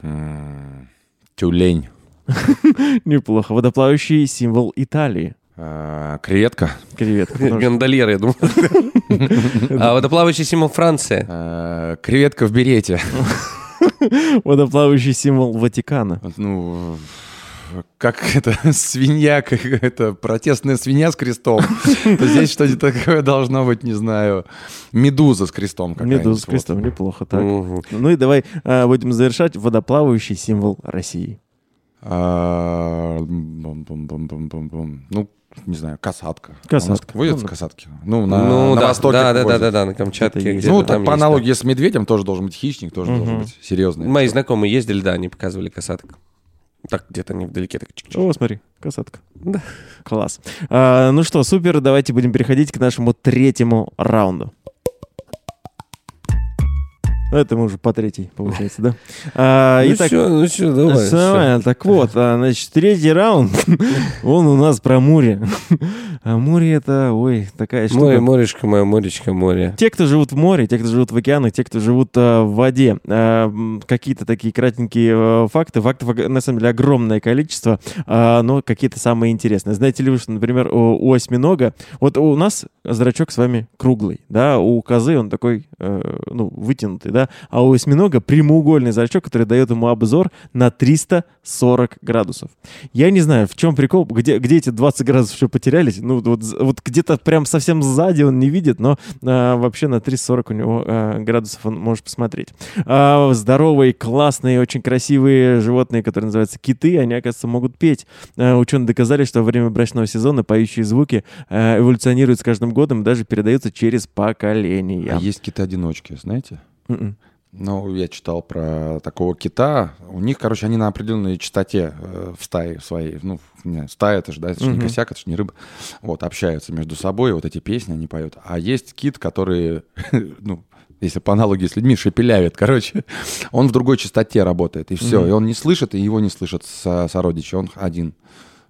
Тюлень. Неплохо. Водоплавающий символ Италии. А, Креветка. Креветка. Гондольер, я думаю. А водоплавающий символ Франции. А, Креветка в берете. Водоплавающий символ Ватикана. Ну, как это, свинья, как это, протестная свинья с крестом. То Здесь что-то такое должно быть, не знаю, медуза с крестом. Медуза с крестом. Неплохо. Так. Ну и давай э, будем завершать. Водоплавающий символ России. А. Ну, не знаю, касатка. Касатка. Водятся Ну, касатки? Ну, на, Ну на да, Востоке да, да, да, да, да, на Камчатке. Ну, там по есть, да. аналогии с медведем тоже должен быть хищник, тоже должен Мгм. быть серьезный. Мои знакомые ездили, да, они показывали касаток. Так, где-то невдалеке. Так, чик-чик. О, смотри, касатка. Да. Класс. А, ну что, супер, давайте будем переходить к нашему третьему раунду. Ну, Это мы уже по третьей, получается, да? А, Ну итак, всё, ну все, давай. всё. нормально. Так вот, а, значит, третий раунд, он у нас про море. А море это, ой, такая штука. Море, морешка мое, моречка, море. Те, кто живут в море, те, кто живут в океанах, те, кто живут а, в воде, а, какие-то такие кратенькие а, факты. Фактов, ог- на самом деле, огромное количество, а, но какие-то самые интересные. Знаете ли вы, что, например, у, у осьминога, вот у нас зрачок с вами круглый, да, у козы он такой, э, ну, вытянутый, да, а у осьминога прямоугольный зрачок, который дает ему обзор на 340 градусов. Я не знаю, в чем прикол, где, где эти 20 градусов еще потерялись. Ну, вот, вот где-то прям совсем сзади он не видит, но а, вообще на 340 у него а, градусов он может посмотреть. А, здоровые, классные, очень красивые животные, которые называются киты, они, оказывается, могут петь. А, ученые доказали, что во время брачного сезона поющие звуки а, эволюционируют с каждым годом и даже передаются через поколения. А есть киты-одиночки, знаете? Мгм. Ну, я читал про такого кита. У них, короче, они на определенной частоте э, в стае своей. Ну, меня стая, это же, да, это же не Мгм. косяк, это же не рыба. Вот, общаются между собой, вот эти песни они поют. А есть кит, который, ну, если по аналогии с людьми, шепелявит, короче. Он в другой частоте работает, и все. Мгм. И он не слышит, и его не слышат со- сородичи. Он один.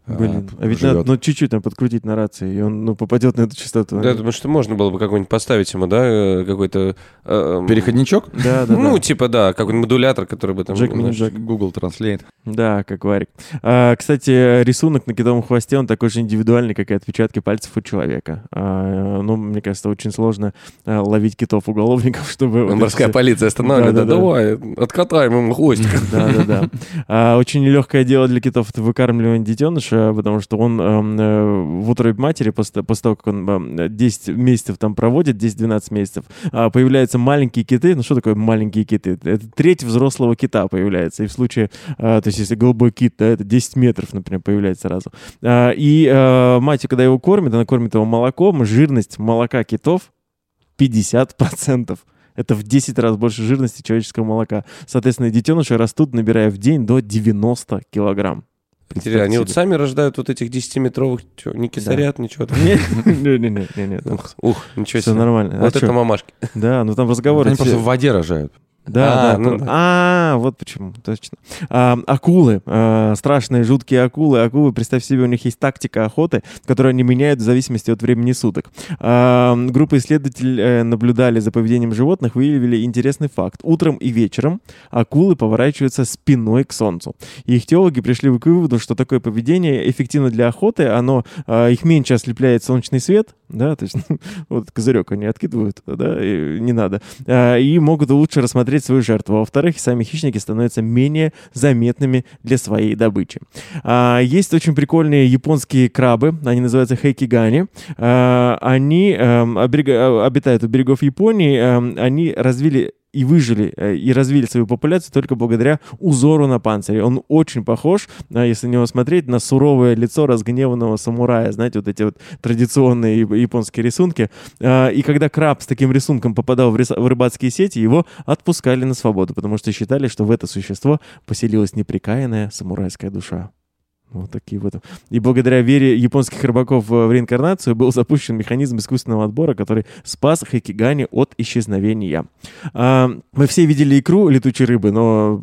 Э, Блин, а ведь живет. надо ну, чуть-чуть там подкрутить на рации, и он ну, попадет на эту частоту. Да, думаю, что можно было бы какой-нибудь поставить ему, да, э, какой-то... э, Переходничок? Да, да, Ну, да. типа, да, какой-нибудь модулятор, который бы там... Джек Мини-Джек. Google Translate. Да, как варик. А, кстати, рисунок на китовом хвосте, он такой же индивидуальный, как и отпечатки пальцев у человека. А, ну, мне кажется, очень сложно а, ловить китов-уголовников, чтобы... вот Морская все- полиция останавливает. Да, давай, откатаем ему хвостик. Да-да-да. А, Очень нелегкое дело для китов это выкармливание детеныша, потому что он эм, э, в утробе матери, после после того, как он эм, 10 месяцев там проводит, 10-12 месяцев, а, появляются маленькие киты. Ну, что такое маленькие киты? Это треть взрослого кита появляется. И в случае, а, то есть если голубой кит, да, это 10 метров, например, появляется сразу. А, И э, мать, когда его кормит, она кормит его молоком, жирность молока китов 50%. Это в 10 раз больше жирности человеческого молока. Соответственно, детеныши растут, набирая в день до 90 килограмм. Интересно, они вот сами рождают вот этих 10-метровых, чё, не кисарят, ничего там. себе. Не-не-не, Ух, ух, ничего все себе. нормально. Вот А это мамашки. Да, ну там разговоры. Они все- просто в воде рожают. Да, А, да. ну там- да. А, вот почему, точно. А, акулы, а, страшные, жуткие акулы. Акулы, представь себе, у них есть тактика охоты, которую они меняют в зависимости от времени суток. А, группа исследователей э, наблюдали за поведением животных, выявили интересный факт. Утром и вечером акулы поворачиваются спиной к солнцу. И их теологи пришли к выводу, что такое поведение эффективно для охоты, оно а, их меньше ослепляет солнечный свет, да, то есть вот козырек они откидывают, да, и не надо, А, и могут лучше рассмотреть рассмотреть свою жертву. А во-вторых, сами хищники становятся менее заметными для своей добычи. А, есть очень прикольные японские крабы, они называются хейкигани. А, они эм, оберега- обитают у берегов Японии, эм, они развили и выжили э, и развили свою популяцию только благодаря узору на панцире. Он очень похож, а, если на него смотреть, на суровое лицо разгневанного самурая. Знаете, вот эти вот традиционные яп- японские рисунки. А, И когда краб с таким рисунком попадал в рыбацкие сети, его отпускали на свободу, потому что считали, что в это существо поселилась неприкаянная самурайская душа. Вот такие вот. И благодаря вере японских рыбаков в реинкарнацию был запущен механизм искусственного отбора, который спас Хакигани от исчезновения. А, мы все видели икру летучей рыбы, но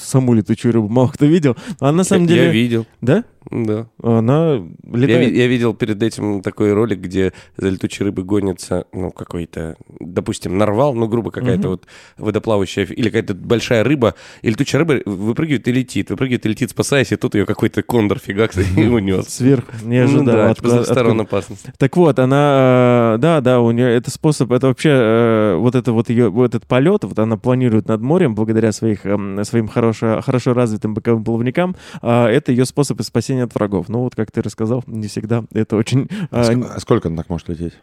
саму летучую рыбу мало кто видел. А на самом Я- деле... Я видел, Да? Да. Она Я, летает. ви- я видел перед этим такой ролик, где за летучей рыбой гонится, ну, какой-то, допустим, нарвал, ну, грубо какая-то вот водоплавающая, или какая-то большая рыба, и летучая рыба выпрыгивает и летит, выпрыгивает и летит, спасаясь, и тут ее какой-то кондор фигакс и унес. Сверху, не Ну да, откуда- типа, двух сторон опасность. Так вот, она, э, да, да, у нее это способ, это вообще э, вот это вот ее, вот этот полет, вот она планирует над морем благодаря своих, эм, своим хорошо, хорошо развитым боковым плавникам, а, это ее способ спасения от врагов. Ну вот, как ты рассказал, не всегда это очень... А а, а сколько она так может лететь?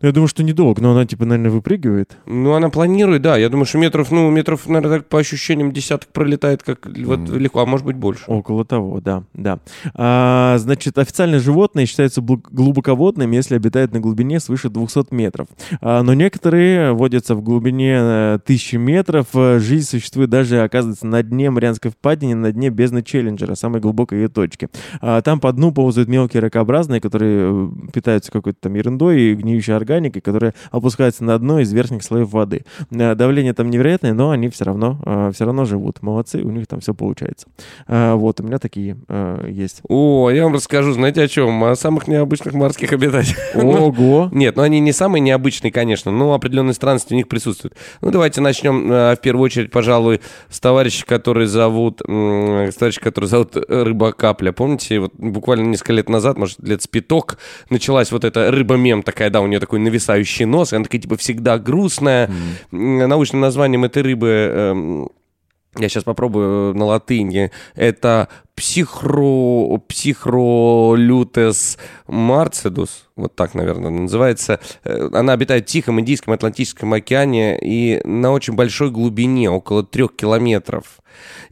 Ну, я думаю, что недолго, но она, типа, наверное, выпрыгивает. Ну, она планирует, да. Я думаю, что метров, ну, метров, наверное, так по ощущениям десяток пролетает, как вот легко, а может быть больше. Около того, да, да. А, значит, официальное животное считается глубоководным, если обитает на глубине свыше 200 метров. А, но некоторые водятся в глубине э, 1000 метров. Э, Жизнь существует даже, оказывается, на дне Марианской впадины, на дне бездны Челленджера, самой глубокой ее точки. А, там по дну ползают мелкие ракообразные, которые э, питаются какой-то там ерундой и гниющей органикой, которая опускается на дно из верхних слоев воды. Э, Давление там невероятное, но они все равно, все равно живут. Молодцы, у них там все получается. А, Вот, у меня такие э, есть. О, я вам расскажу, знаете о чем? О самых необычных морских обитателях. Ого! Нет, ну они не самые необычные, конечно, но определенные странности у них присутствуют. Ну, давайте начнем э, в первую очередь, пожалуй, с товарища, который зовут, с товарища, который зовут э, Рыба Капля. Помните, вот буквально несколько лет назад, может, лет с пяток, началась вот эта рыба-мем такая, да, у нее такой нависающий нос, и она такая, типа, всегда грустная. М, Научным названием этой рыбы... эм, я сейчас попробую на латыни. Это психро... психролютес марцидус. Вот так, наверное, называется. Э, Она обитает в Тихом, Индийском, Атлантическом океане и на очень большой глубине, около трех километров.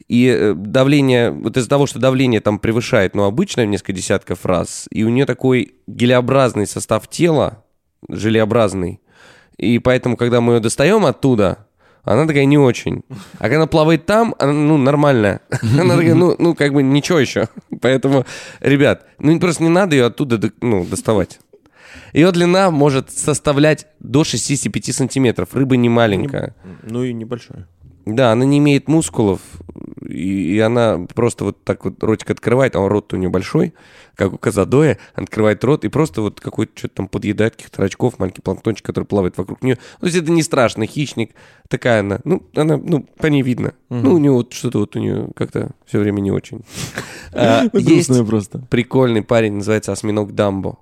И э, давление, вот из-за того, что давление там превышает, ну, обычное в несколько десятков раз, и у нее такой гелеобразный состав тела, желеобразный, и поэтому, когда мы ее достаем оттуда, она такая не очень. А когда она плавает там, она, ну, нормальная. Она такая, ну, ну, как бы ничего еще. Поэтому, ребят, ну, просто не надо ее оттуда, ну, доставать. Ее длина может составлять до 65 сантиметров. Рыба не маленькая. Ну и небольшое. Да, она не имеет мускулов, и, и она просто вот так вот ротик открывает, а рот у нее большой, как у Казадоя, открывает рот и просто вот какой-то что-то там подъедает каких-то рачков, маленький планктончик, который плавает вокруг нее. То есть это не страшно, хищник, такая она, ну, она, ну, по ней видно. Ну, у нее вот что-то вот у нее как-то все время не очень. А, Ну, Есть просто. прикольный парень, называется осьминог Дамбо.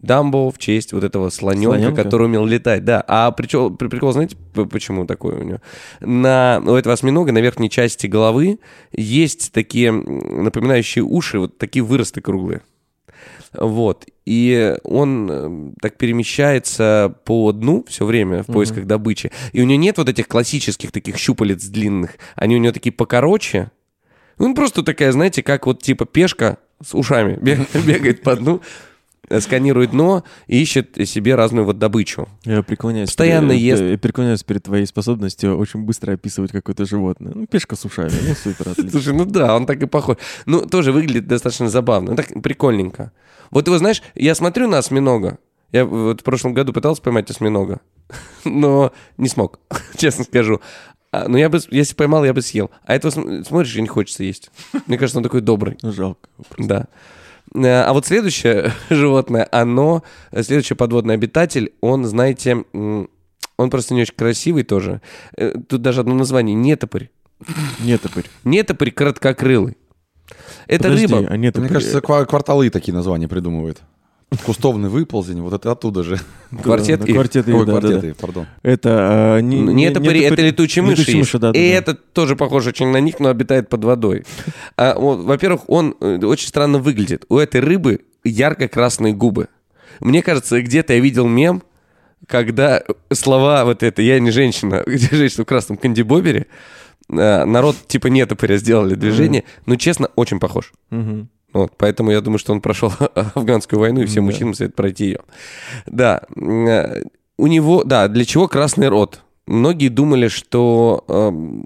Дамбо в честь вот этого слоненка, Слоненка? который умел летать, да. А причем, при- прикол, знаете, почему такой у него? На, у этого осьминога на верхней части головы есть такие напоминающие уши, вот такие выросты круглые. Вот. И он э, так перемещается по дну все время в поисках добычи. И у него нет вот этих классических таких щупалец длинных. Они у него такие покороче. Он просто такая, знаете, как вот типа пешка с ушами бег- бегает по дну, сканирует дно и ищет себе разную вот добычу. Я преклоняюсь. Постоянно перед- ест. Я преклоняюсь перед твоей способностью очень быстро описывать какое-то животное. Ну, пешка с ушами. Ну, супер, отлично. Слушай, ну да, он так и похож. Ну, тоже выглядит достаточно забавно. Ну, так прикольненько. Вот его, знаешь, я смотрю на осьминога. Я вот в прошлом году пытался поймать осьминога, но не смог, честно скажу. А, Но я бы, если поймал, я бы съел. А этого см- смотришь, и не хочется есть. Мне кажется, он такой добрый. Ну, жалко. Да. Э, А вот следующее животное, оно, э, следующий подводный обитатель, он, знаете, он просто не очень красивый тоже. Э, Тут даже одно название – нетопырь. Нет, топырь. Нетопырь короткокрылый. Это Подожди, рыба. а нет Мне кажется, ква- кварталы такие названия придумывают. Кустовный выползень, вот это оттуда же. Квартет Да, и- Квартет и, Ой, да, да, квартет да. и, пардон. Это... а, не, Не, это, пари- это летучие мыши. Летучие мыши, да, да, и да. этот тоже похож очень на них, но обитает под водой. А, вот, во-первых, он э, очень странно выглядит. У этой рыбы ярко-красные губы. Мне кажется, где-то я видел мем, когда слова вот это «я не женщина», где женщина в красном кандибобере, э, народ типа нетопыря сделали движение, но честно, очень похож. Мгм. Вот, поэтому я думаю, что он прошел афганскую войну, и всем Да. мужчинам советует пройти ее. Да. э, У него, да, для чего красный рот? Многие думали, что эм,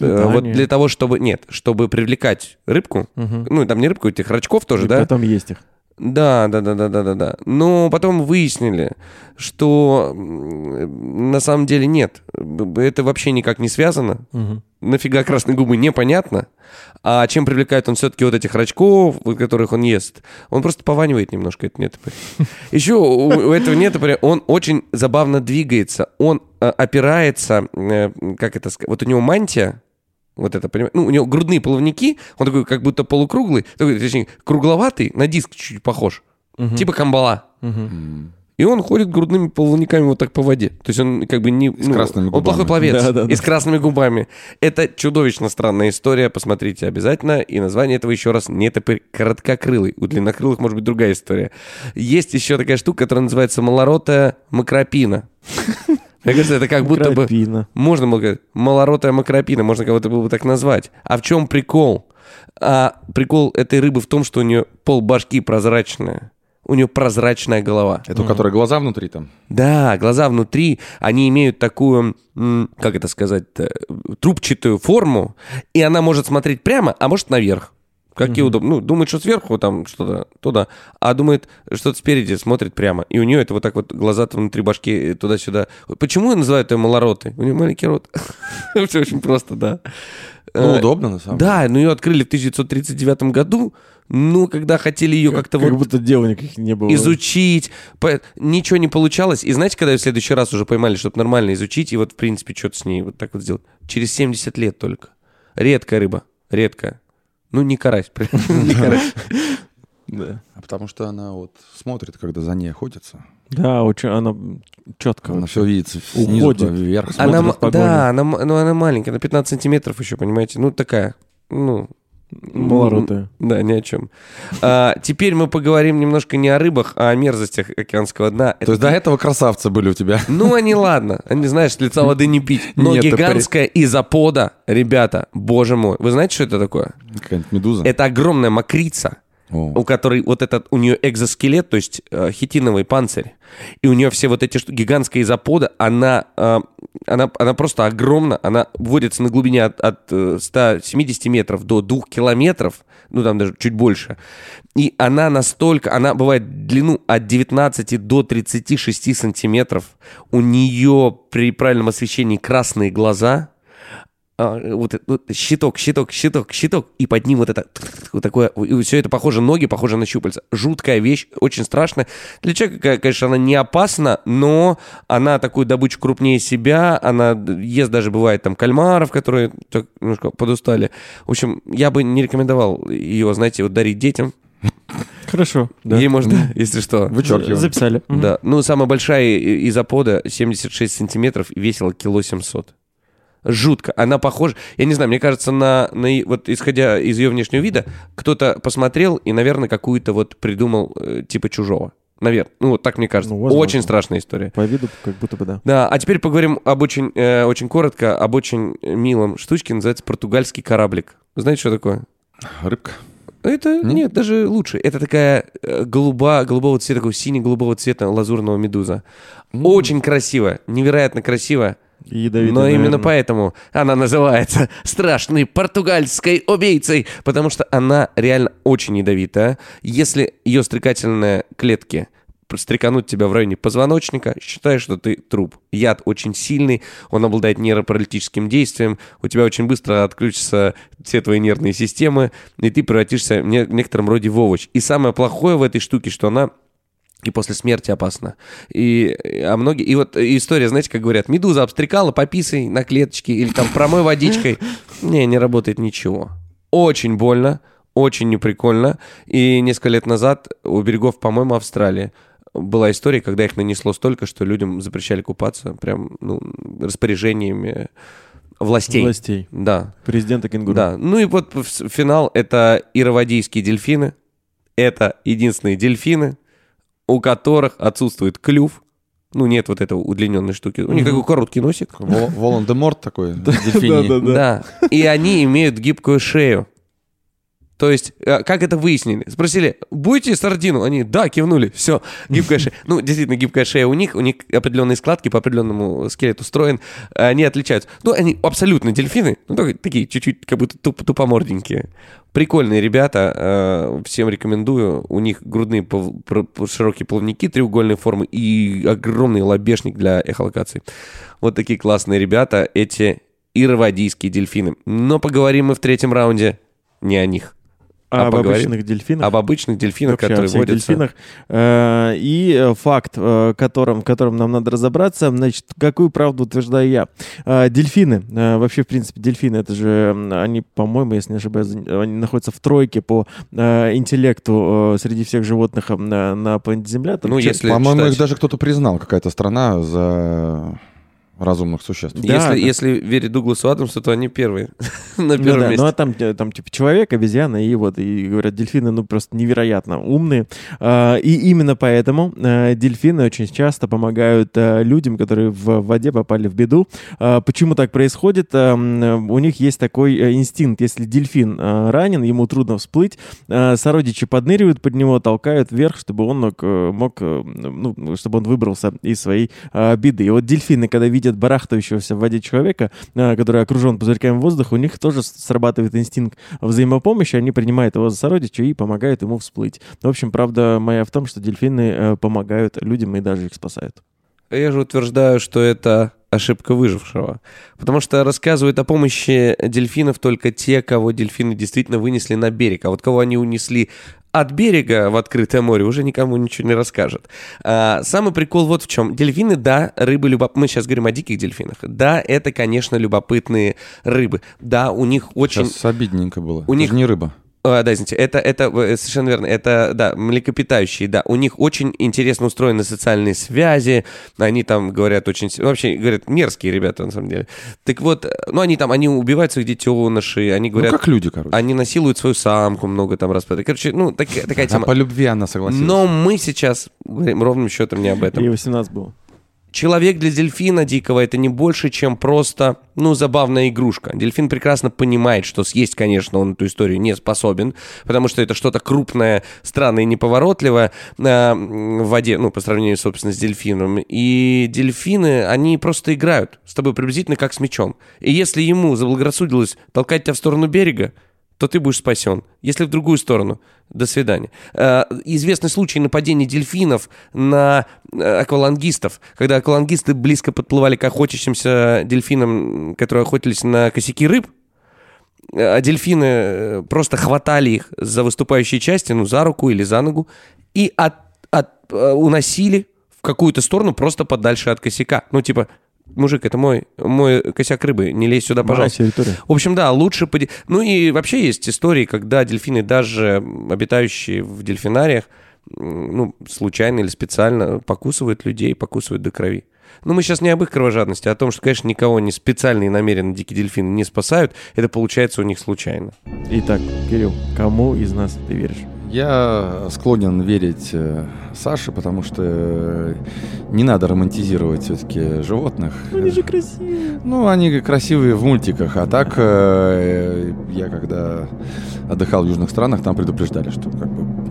э, вот для того, чтобы... Нет, чтобы привлекать рыбку, Мгм. ну, там не рыбку, этих рачков тоже, И да? потом есть их. Да, да, да, да, да, да, да. Но потом выяснили, что на самом деле нет. Это вообще никак не связано. Мгм. Нафига красные губы, непонятно. А чем привлекает он все-таки вот этих рачков, которых он ест? Он просто пованивает немножко, это нетопырь. Еще у, у этого нетопыря он очень забавно двигается. Он э, опирается, э, как это сказать, вот у него мантия, вот это, понимаете, ну, у него грудные плавники, он такой как будто полукруглый, такой, точнее, кругловатый, на диск чуть-чуть похож, Мгм. типа камбала. М. И он ходит грудными плавниками вот так по воде. То есть он как бы не... ну, красными Он плохой губами. пловец. Да, да, да. И с красными губами. Это чудовищно странная история. Посмотрите обязательно. И название этого еще раз не топырь короткокрылый. У длиннокрылых может быть другая история. Есть еще такая штука, которая называется малоротая макропина. Мне кажется, это как будто бы... Можно было сказать, малоротая макропина, можно кого-то было бы так назвать. А в чем прикол? А прикол этой рыбы в том, что у нее пол башки прозрачная. У нее прозрачная голова. Это у которой глаза внутри там. Да, глаза внутри, они имеют такую, как это сказать, трубчатую форму, и она может смотреть прямо, а может наверх. Как ей удобно. Ну, думает, что сверху там что-то туда, а думает, что-то спереди смотрит прямо. И у нее это вот так вот глаза внутри башки э, туда-сюда. Почему называют ее малороты? У нее маленький рот. Все очень просто, да. Ну, Э, удобно, на самом деле. Да, но ее открыли в 1939 году, ну, когда хотели ее как-то Как вот будто дел никаких не было. изучить. По- Ничего не получалось. И знаете, когда ее в следующий раз уже поймали, чтобы нормально изучить, и вот, в принципе, что-то с ней вот так вот сделать? Через 70 лет только. Редкая рыба. Редкая. Ну, не карась. Не карась. Да. А потому что она вот смотрит, когда за ней охотятся. Да, очень она четко. Она все видит снизу Уходит. вверх. Она, да, она, ну, она маленькая, на 15 сантиметров еще, понимаете? Ну, такая, ну... Малоротая. Да, ни о чем. А, теперь мы поговорим немножко не о рыбах, а о мерзостях океанского дна. То есть до этого красавцы были у тебя. Ну, они ладно. Они, знаешь, с лица воды не пить. Но Нет, это гигантская изопода, ребята, боже мой. Вы знаете, что это такое? Какая-нибудь медуза. Это огромная мокрица, О. у которой вот этот, у нее экзоскелет, то есть э, хитиновый панцирь. И у нее все вот эти штуки, гигантская изопода, она, э, она, она просто огромна. Она вводится на глубине от, от э, 170 метров до 2 километров, ну там даже чуть больше. И она настолько, она бывает длину от 19 до 36 сантиметров. У нее при правильном освещении красные глаза, а, вот, вот щиток, щиток, щиток, щиток, и под ним вот это, вот такое, и все это похоже, ноги похожи на щупальца. Жуткая вещь, очень страшная. Для человека, конечно, она не опасна, но она такую добычу крупнее себя, она ест даже, бывает, там, кальмаров, которые так немножко подустали. В общем, я бы не рекомендовал ее, знаете, вот дарить детям. Хорошо. Да. Ей можно, если что. Вычеркиваем. Записали. Да, ну самая большая и- изопода 76 сантиметров и весила кило 700. Жутко. Она похожа, я не знаю, мне кажется, на, на вот исходя из ее внешнего вида, кто-то посмотрел и, наверное, какую-то вот придумал э, типа чужого. Наверное. Ну, вот так мне кажется. Ну, возможно. очень страшная история. По виду как будто бы да. Да, а теперь поговорим об очень, э, очень коротко, об очень милом штучке, называется португальский кораблик. Вы знаете, что такое? Рыбка. Это, нет, даже лучше. Это такая э, голуба, голубого цвета, такого сине-голубого цвета лазурного медуза. Очень красивая, невероятно красивая. И ядовитая, Но именно наверное. поэтому она называется страшной португальской убийцей, потому что она реально очень ядовитая. Если ее стрекательные клетки стрекануть тебя в районе позвоночника, считай, что ты труп. Яд очень сильный, он обладает нейропаралитическим действием, у тебя очень быстро отключатся все твои нервные системы, и ты превратишься в некотором роде в овощ. И самое плохое в этой штуке, что она и после смерти опасно. И, а многие... И вот история, знаете, как говорят, медуза обстрекала, пописай на клеточке или там промой водичкой. Не, не работает ничего. Очень больно, очень неприкольно. И несколько лет назад у берегов, по-моему, Австралии была история, когда их нанесло столько, что людям запрещали купаться прям ну, распоряжениями властей. Властей. Да. Президента кенгуру. Да. Ну и вот финал — это ирвадийские дельфины. Это единственные дельфины, у которых отсутствует клюв. Ну, нет вот этого удлиненной штуки. У них такой короткий носик. Вол- Волан-де-Морт такой, дельфиний. да, Да. И они имеют гибкую шею. То есть, э, как это выяснили? Спросили, будете сардину? Они, да, кивнули. Все, гибкая шея. Ну, действительно, гибкая шея у них. У них определенные складки по определенному скелету устроен. Они отличаются. Ну, они абсолютно дельфины. Ну, только такие чуть-чуть как будто туп- тупоморденькие. Прикольные ребята. э, Всем рекомендую. У них грудные широкие плавники треугольной формы и огромный лобешник для эхолокации. Вот такие классные ребята. Эти ирвадийские дельфины. Но поговорим мы в третьем раунде не о них. А об поговорим? обычных дельфинах. Об обычных дельфинах, Вообще о которые всех водятся. дельфинах. Э, И э, факт, э, которым, которым нам надо разобраться, значит, какую правду утверждаю я. Дельфины, вообще, в принципе, дельфины, это же, они, по-моему, если не ошибаюсь, они находятся в тройке по интеллекту среди всех животных на, на планете Земля. Там Ну, если По-моему, читать- их даже кто-то признал, какая-то страна, за разумных существ. Да, если, да. если верить Дугласу Адамсу, то они первые на Ну первом да, месте. ну а там, э, там типа человек, обезьяна, и вот, и говорят, дельфины, ну, просто невероятно умные. А, И именно поэтому э, дельфины очень часто помогают э, людям, которые в воде попали в беду. А, Почему так происходит? У них есть такой инстинкт. Если дельфин ранен, ему трудно всплыть, сородичи подныривают под него, толкают вверх, чтобы он мог, мог, ну, чтобы он выбрался из своей беды. И вот дельфины, когда видят барахтающегося в воде человека, э, который окружен пузырьками воздуха, у них тоже срабатывает инстинкт взаимопомощи, они принимают его за сородича и помогают ему всплыть. В общем, правда моя в том, что дельфины э, помогают людям и даже их спасают. Я же утверждаю, что это ошибка выжившего. Потому что рассказывают о помощи дельфинов только те, кого дельфины действительно вынесли на берег. А вот кого они унесли от берега в открытое море, уже никому ничего не расскажет. А, самый прикол вот в чем. Дельфины, да, рыбы любопытные. Мы сейчас говорим о диких дельфинах. Да, это, конечно, любопытные рыбы. Да, у них очень... Сейчас обидненько было. У Это них- не рыба. А, да, извините, это, это э, совершенно верно, это, да, млекопитающие, да, у них очень интересно устроены социальные связи, они там говорят очень, вообще, говорят, мерзкие ребята, на самом деле. Так вот, э, ну, они там, они убивают своих детенышей, они Ну, говорят, как люди, короче. они насилуют свою самку много там раз. Короче, ну, так- такая А тема. по любви она согласилась. Но мы сейчас говорим ровным счетом не об этом. И 18 было. Человек для дельфина дикого это не больше, чем просто, ну, забавная игрушка. Дельфин прекрасно понимает, что съесть, конечно, он эту историю не способен, потому что это что-то крупное, странное и неповоротливое э, в воде, ну, по сравнению, собственно, с дельфином. И дельфины, они просто играют с тобой приблизительно как с мячом. И если ему заблагорассудилось толкать тебя в сторону берега, то ты будешь спасен. Если в другую сторону, до свидания. Э, Известный случай нападения дельфинов на э, аквалангистов, когда аквалангисты близко подплывали к охотящимся дельфинам, которые охотились на косяки рыб, э, а дельфины просто хватали их за выступающие части, ну, за руку или за ногу, и от, от- уносили в какую-то сторону просто подальше от косяка. Ну, типа, мужик, это мой, мой косяк рыбы, не лезь сюда, пожалуйста. Территория. В общем, да, лучше... поди- Ну и вообще есть истории, когда дельфины, даже обитающие в дельфинариях, ну, случайно или специально покусывают людей, покусывают до крови. Но мы сейчас не об их кровожадности, а о том, что, конечно, никого не специально и намеренно дикие дельфины не спасают. Это получается у них случайно. Итак, Кирилл, кому из нас ты веришь? Я склонен верить э, Саше, потому что э, не надо романтизировать все-таки животных. же красивые. Ну, они красивые в мультиках, а так э, я когда отдыхал в южных странах, там предупреждали, что как бы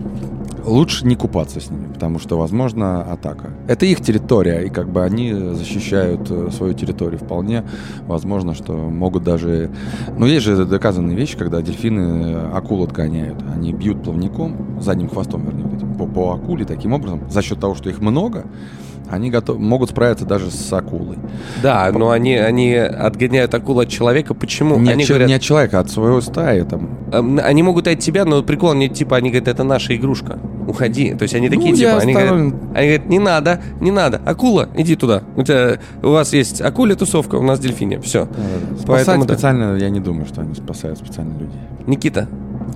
лучше не купаться с ними, потому что, возможно, атака. Это их территория, и как бы они защищают э, свою территорию вполне. Возможно, что могут даже... Ну, есть же доказанные вещи, когда дельфины э, акул отгоняют. Они бьют плавником, задним хвостом, вернее, по, по акуле таким образом. За счет того, что их много, они готов, могут справиться даже с акулой. Да, но они, они отгоняют акулу от человека. Почему? Не, они от, говорят, не от человека, а от своего стаи. Там. эм, они могут от тебя, но прикол, они типа, они говорят, это наша игрушка. Уходи. То есть они такие, Ну, типа, они говорят, они говорят, не надо, не надо. Акула, иди туда. У, тебя, у вас есть акуля тусовка, у нас дельфине. Все. Спасать Поэтому да. специально, я не думаю, что они спасают специально людей. Никита,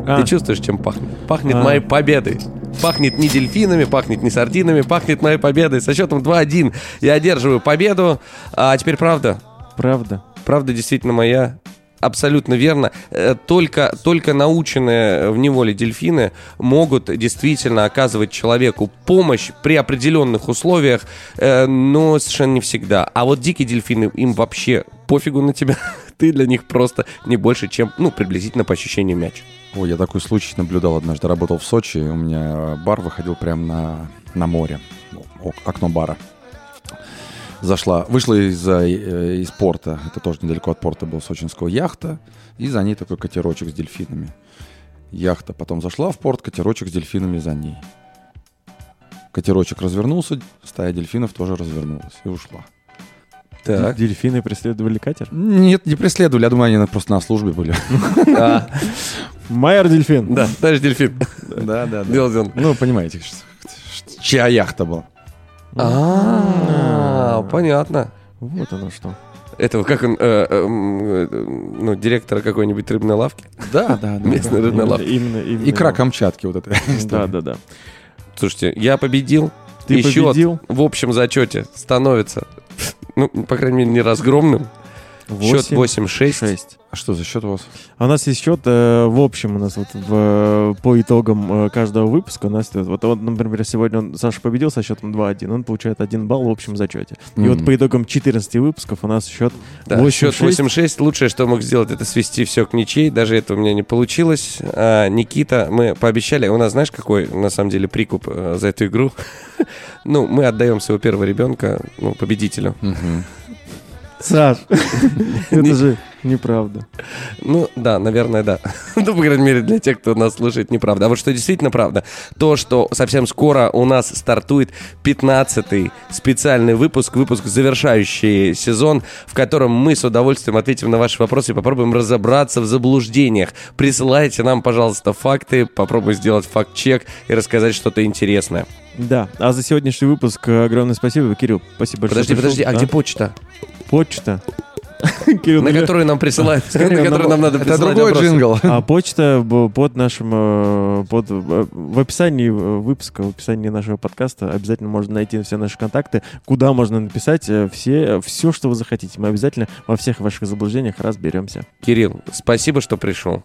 А. Ты чувствуешь, чем пахнет? Пахнет А. моей победой. Пахнет не дельфинами, пахнет не сардинами, пахнет моей победой. Со счетом 2-1 я одерживаю победу. А теперь правда. Правда. Правда действительно моя. Абсолютно верно. Э, Только, только наученные в неволе дельфины могут действительно оказывать человеку помощь при определенных условиях, э, но совершенно не всегда. А вот дикие дельфины, им вообще пофигу на тебя. Ты для них просто не больше, чем, ну, приблизительно по ощущению мяч. Ой, я такой случай наблюдал однажды. Работал в Сочи, у меня бар выходил прямо на, на море. Окно бара. Зашла, вышла из, э, из порта, это тоже недалеко от порта был сочинского яхта, и за ней такой катерочек с дельфинами. Яхта потом зашла в порт, катерочек с дельфинами за ней. Катерочек развернулся, стая дельфинов тоже развернулась и ушла. Так. Дельфины преследовали катер? Нет, не преследовали, я думаю, они просто на службе были. А, Майер дельфин. Да, товарищ дельфин. Да, да, Делал Ну, понимаете, чья яхта была. А, понятно. Вот оно что. Этого, как он, э, э, э, ну, директора какой-нибудь рыбной лавки? Да, да, да. Местной рыбной лавки. именно, именно. Икра Камчатки вот эта. Да, да, да. Слушайте, я победил. Ты победил. в общем зачете становится, ну, по крайней мере, не разгромным. Счет 8-6. 6. А что за счет у вас? А у нас есть счет, э, в общем, у нас вот в, по итогам э, каждого выпуска у нас идет, вот, вот, например, сегодня он, Саша победил со счетом 2-1, он получает 1 балл в общем зачете. И Мгм. вот по итогам 14 выпусков у нас счет Да, 8-6. счет 8-6. Лучшее, что мог сделать, это свести все к ничьей. Даже это у меня не получилось. А, Никита, мы пообещали. У нас, знаешь, какой на самом деле прикуп э, за эту игру? ну, мы отдаем своего первого ребенка ну, победителю. Саш, это же неправда. Ну, да, наверное, да. ну, по крайней мере, для тех, кто нас слушает, неправда. А вот что действительно правда, то, что совсем скоро у нас стартует 15-й специальный выпуск, выпуск, завершающий сезон, в котором мы с удовольствием ответим на ваши вопросы и попробуем разобраться в заблуждениях. Присылайте нам, пожалуйста, факты, попробуем сделать факт-чек и рассказать что-то интересное. Да, а за сегодняшний выпуск э, огромное спасибо, Кирилл. Спасибо большое. Подожди, подожди, а где почта? Почта. Кирилл, На которую нам присылают, на которую нам надо Это присылать другой вопросы. джингл. А почта под нашим, э, под, э, в описании выпуска, в описании нашего подкаста обязательно можно найти все наши контакты, куда можно написать все, все, что вы захотите. Мы обязательно во всех ваших заблуждениях разберемся. Кирилл, спасибо, что пришел.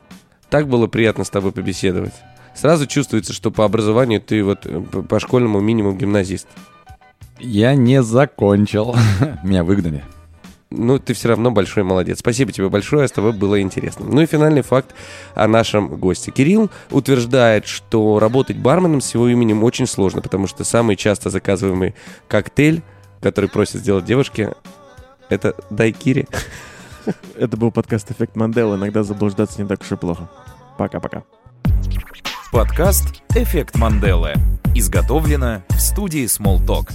Так было приятно с тобой побеседовать. Сразу чувствуется, что по образованию ты вот э, по- по школьному минимум гимназист. Я не закончил. Меня выгнали. Ну, ты все равно большой молодец. Спасибо тебе большое, с тобой было интересно. Ну и финальный факт о нашем госте. Кирилл утверждает, что работать барменом с его именем очень сложно, потому что самый часто заказываемый коктейль, который просят сделать девушки, это дайкири. Это был подкаст «Эффект Мандела». Иногда заблуждаться не так уж и плохо. Пока-пока. Подкаст «Эффект Манделы». Изготовлено в студии Smalltalk.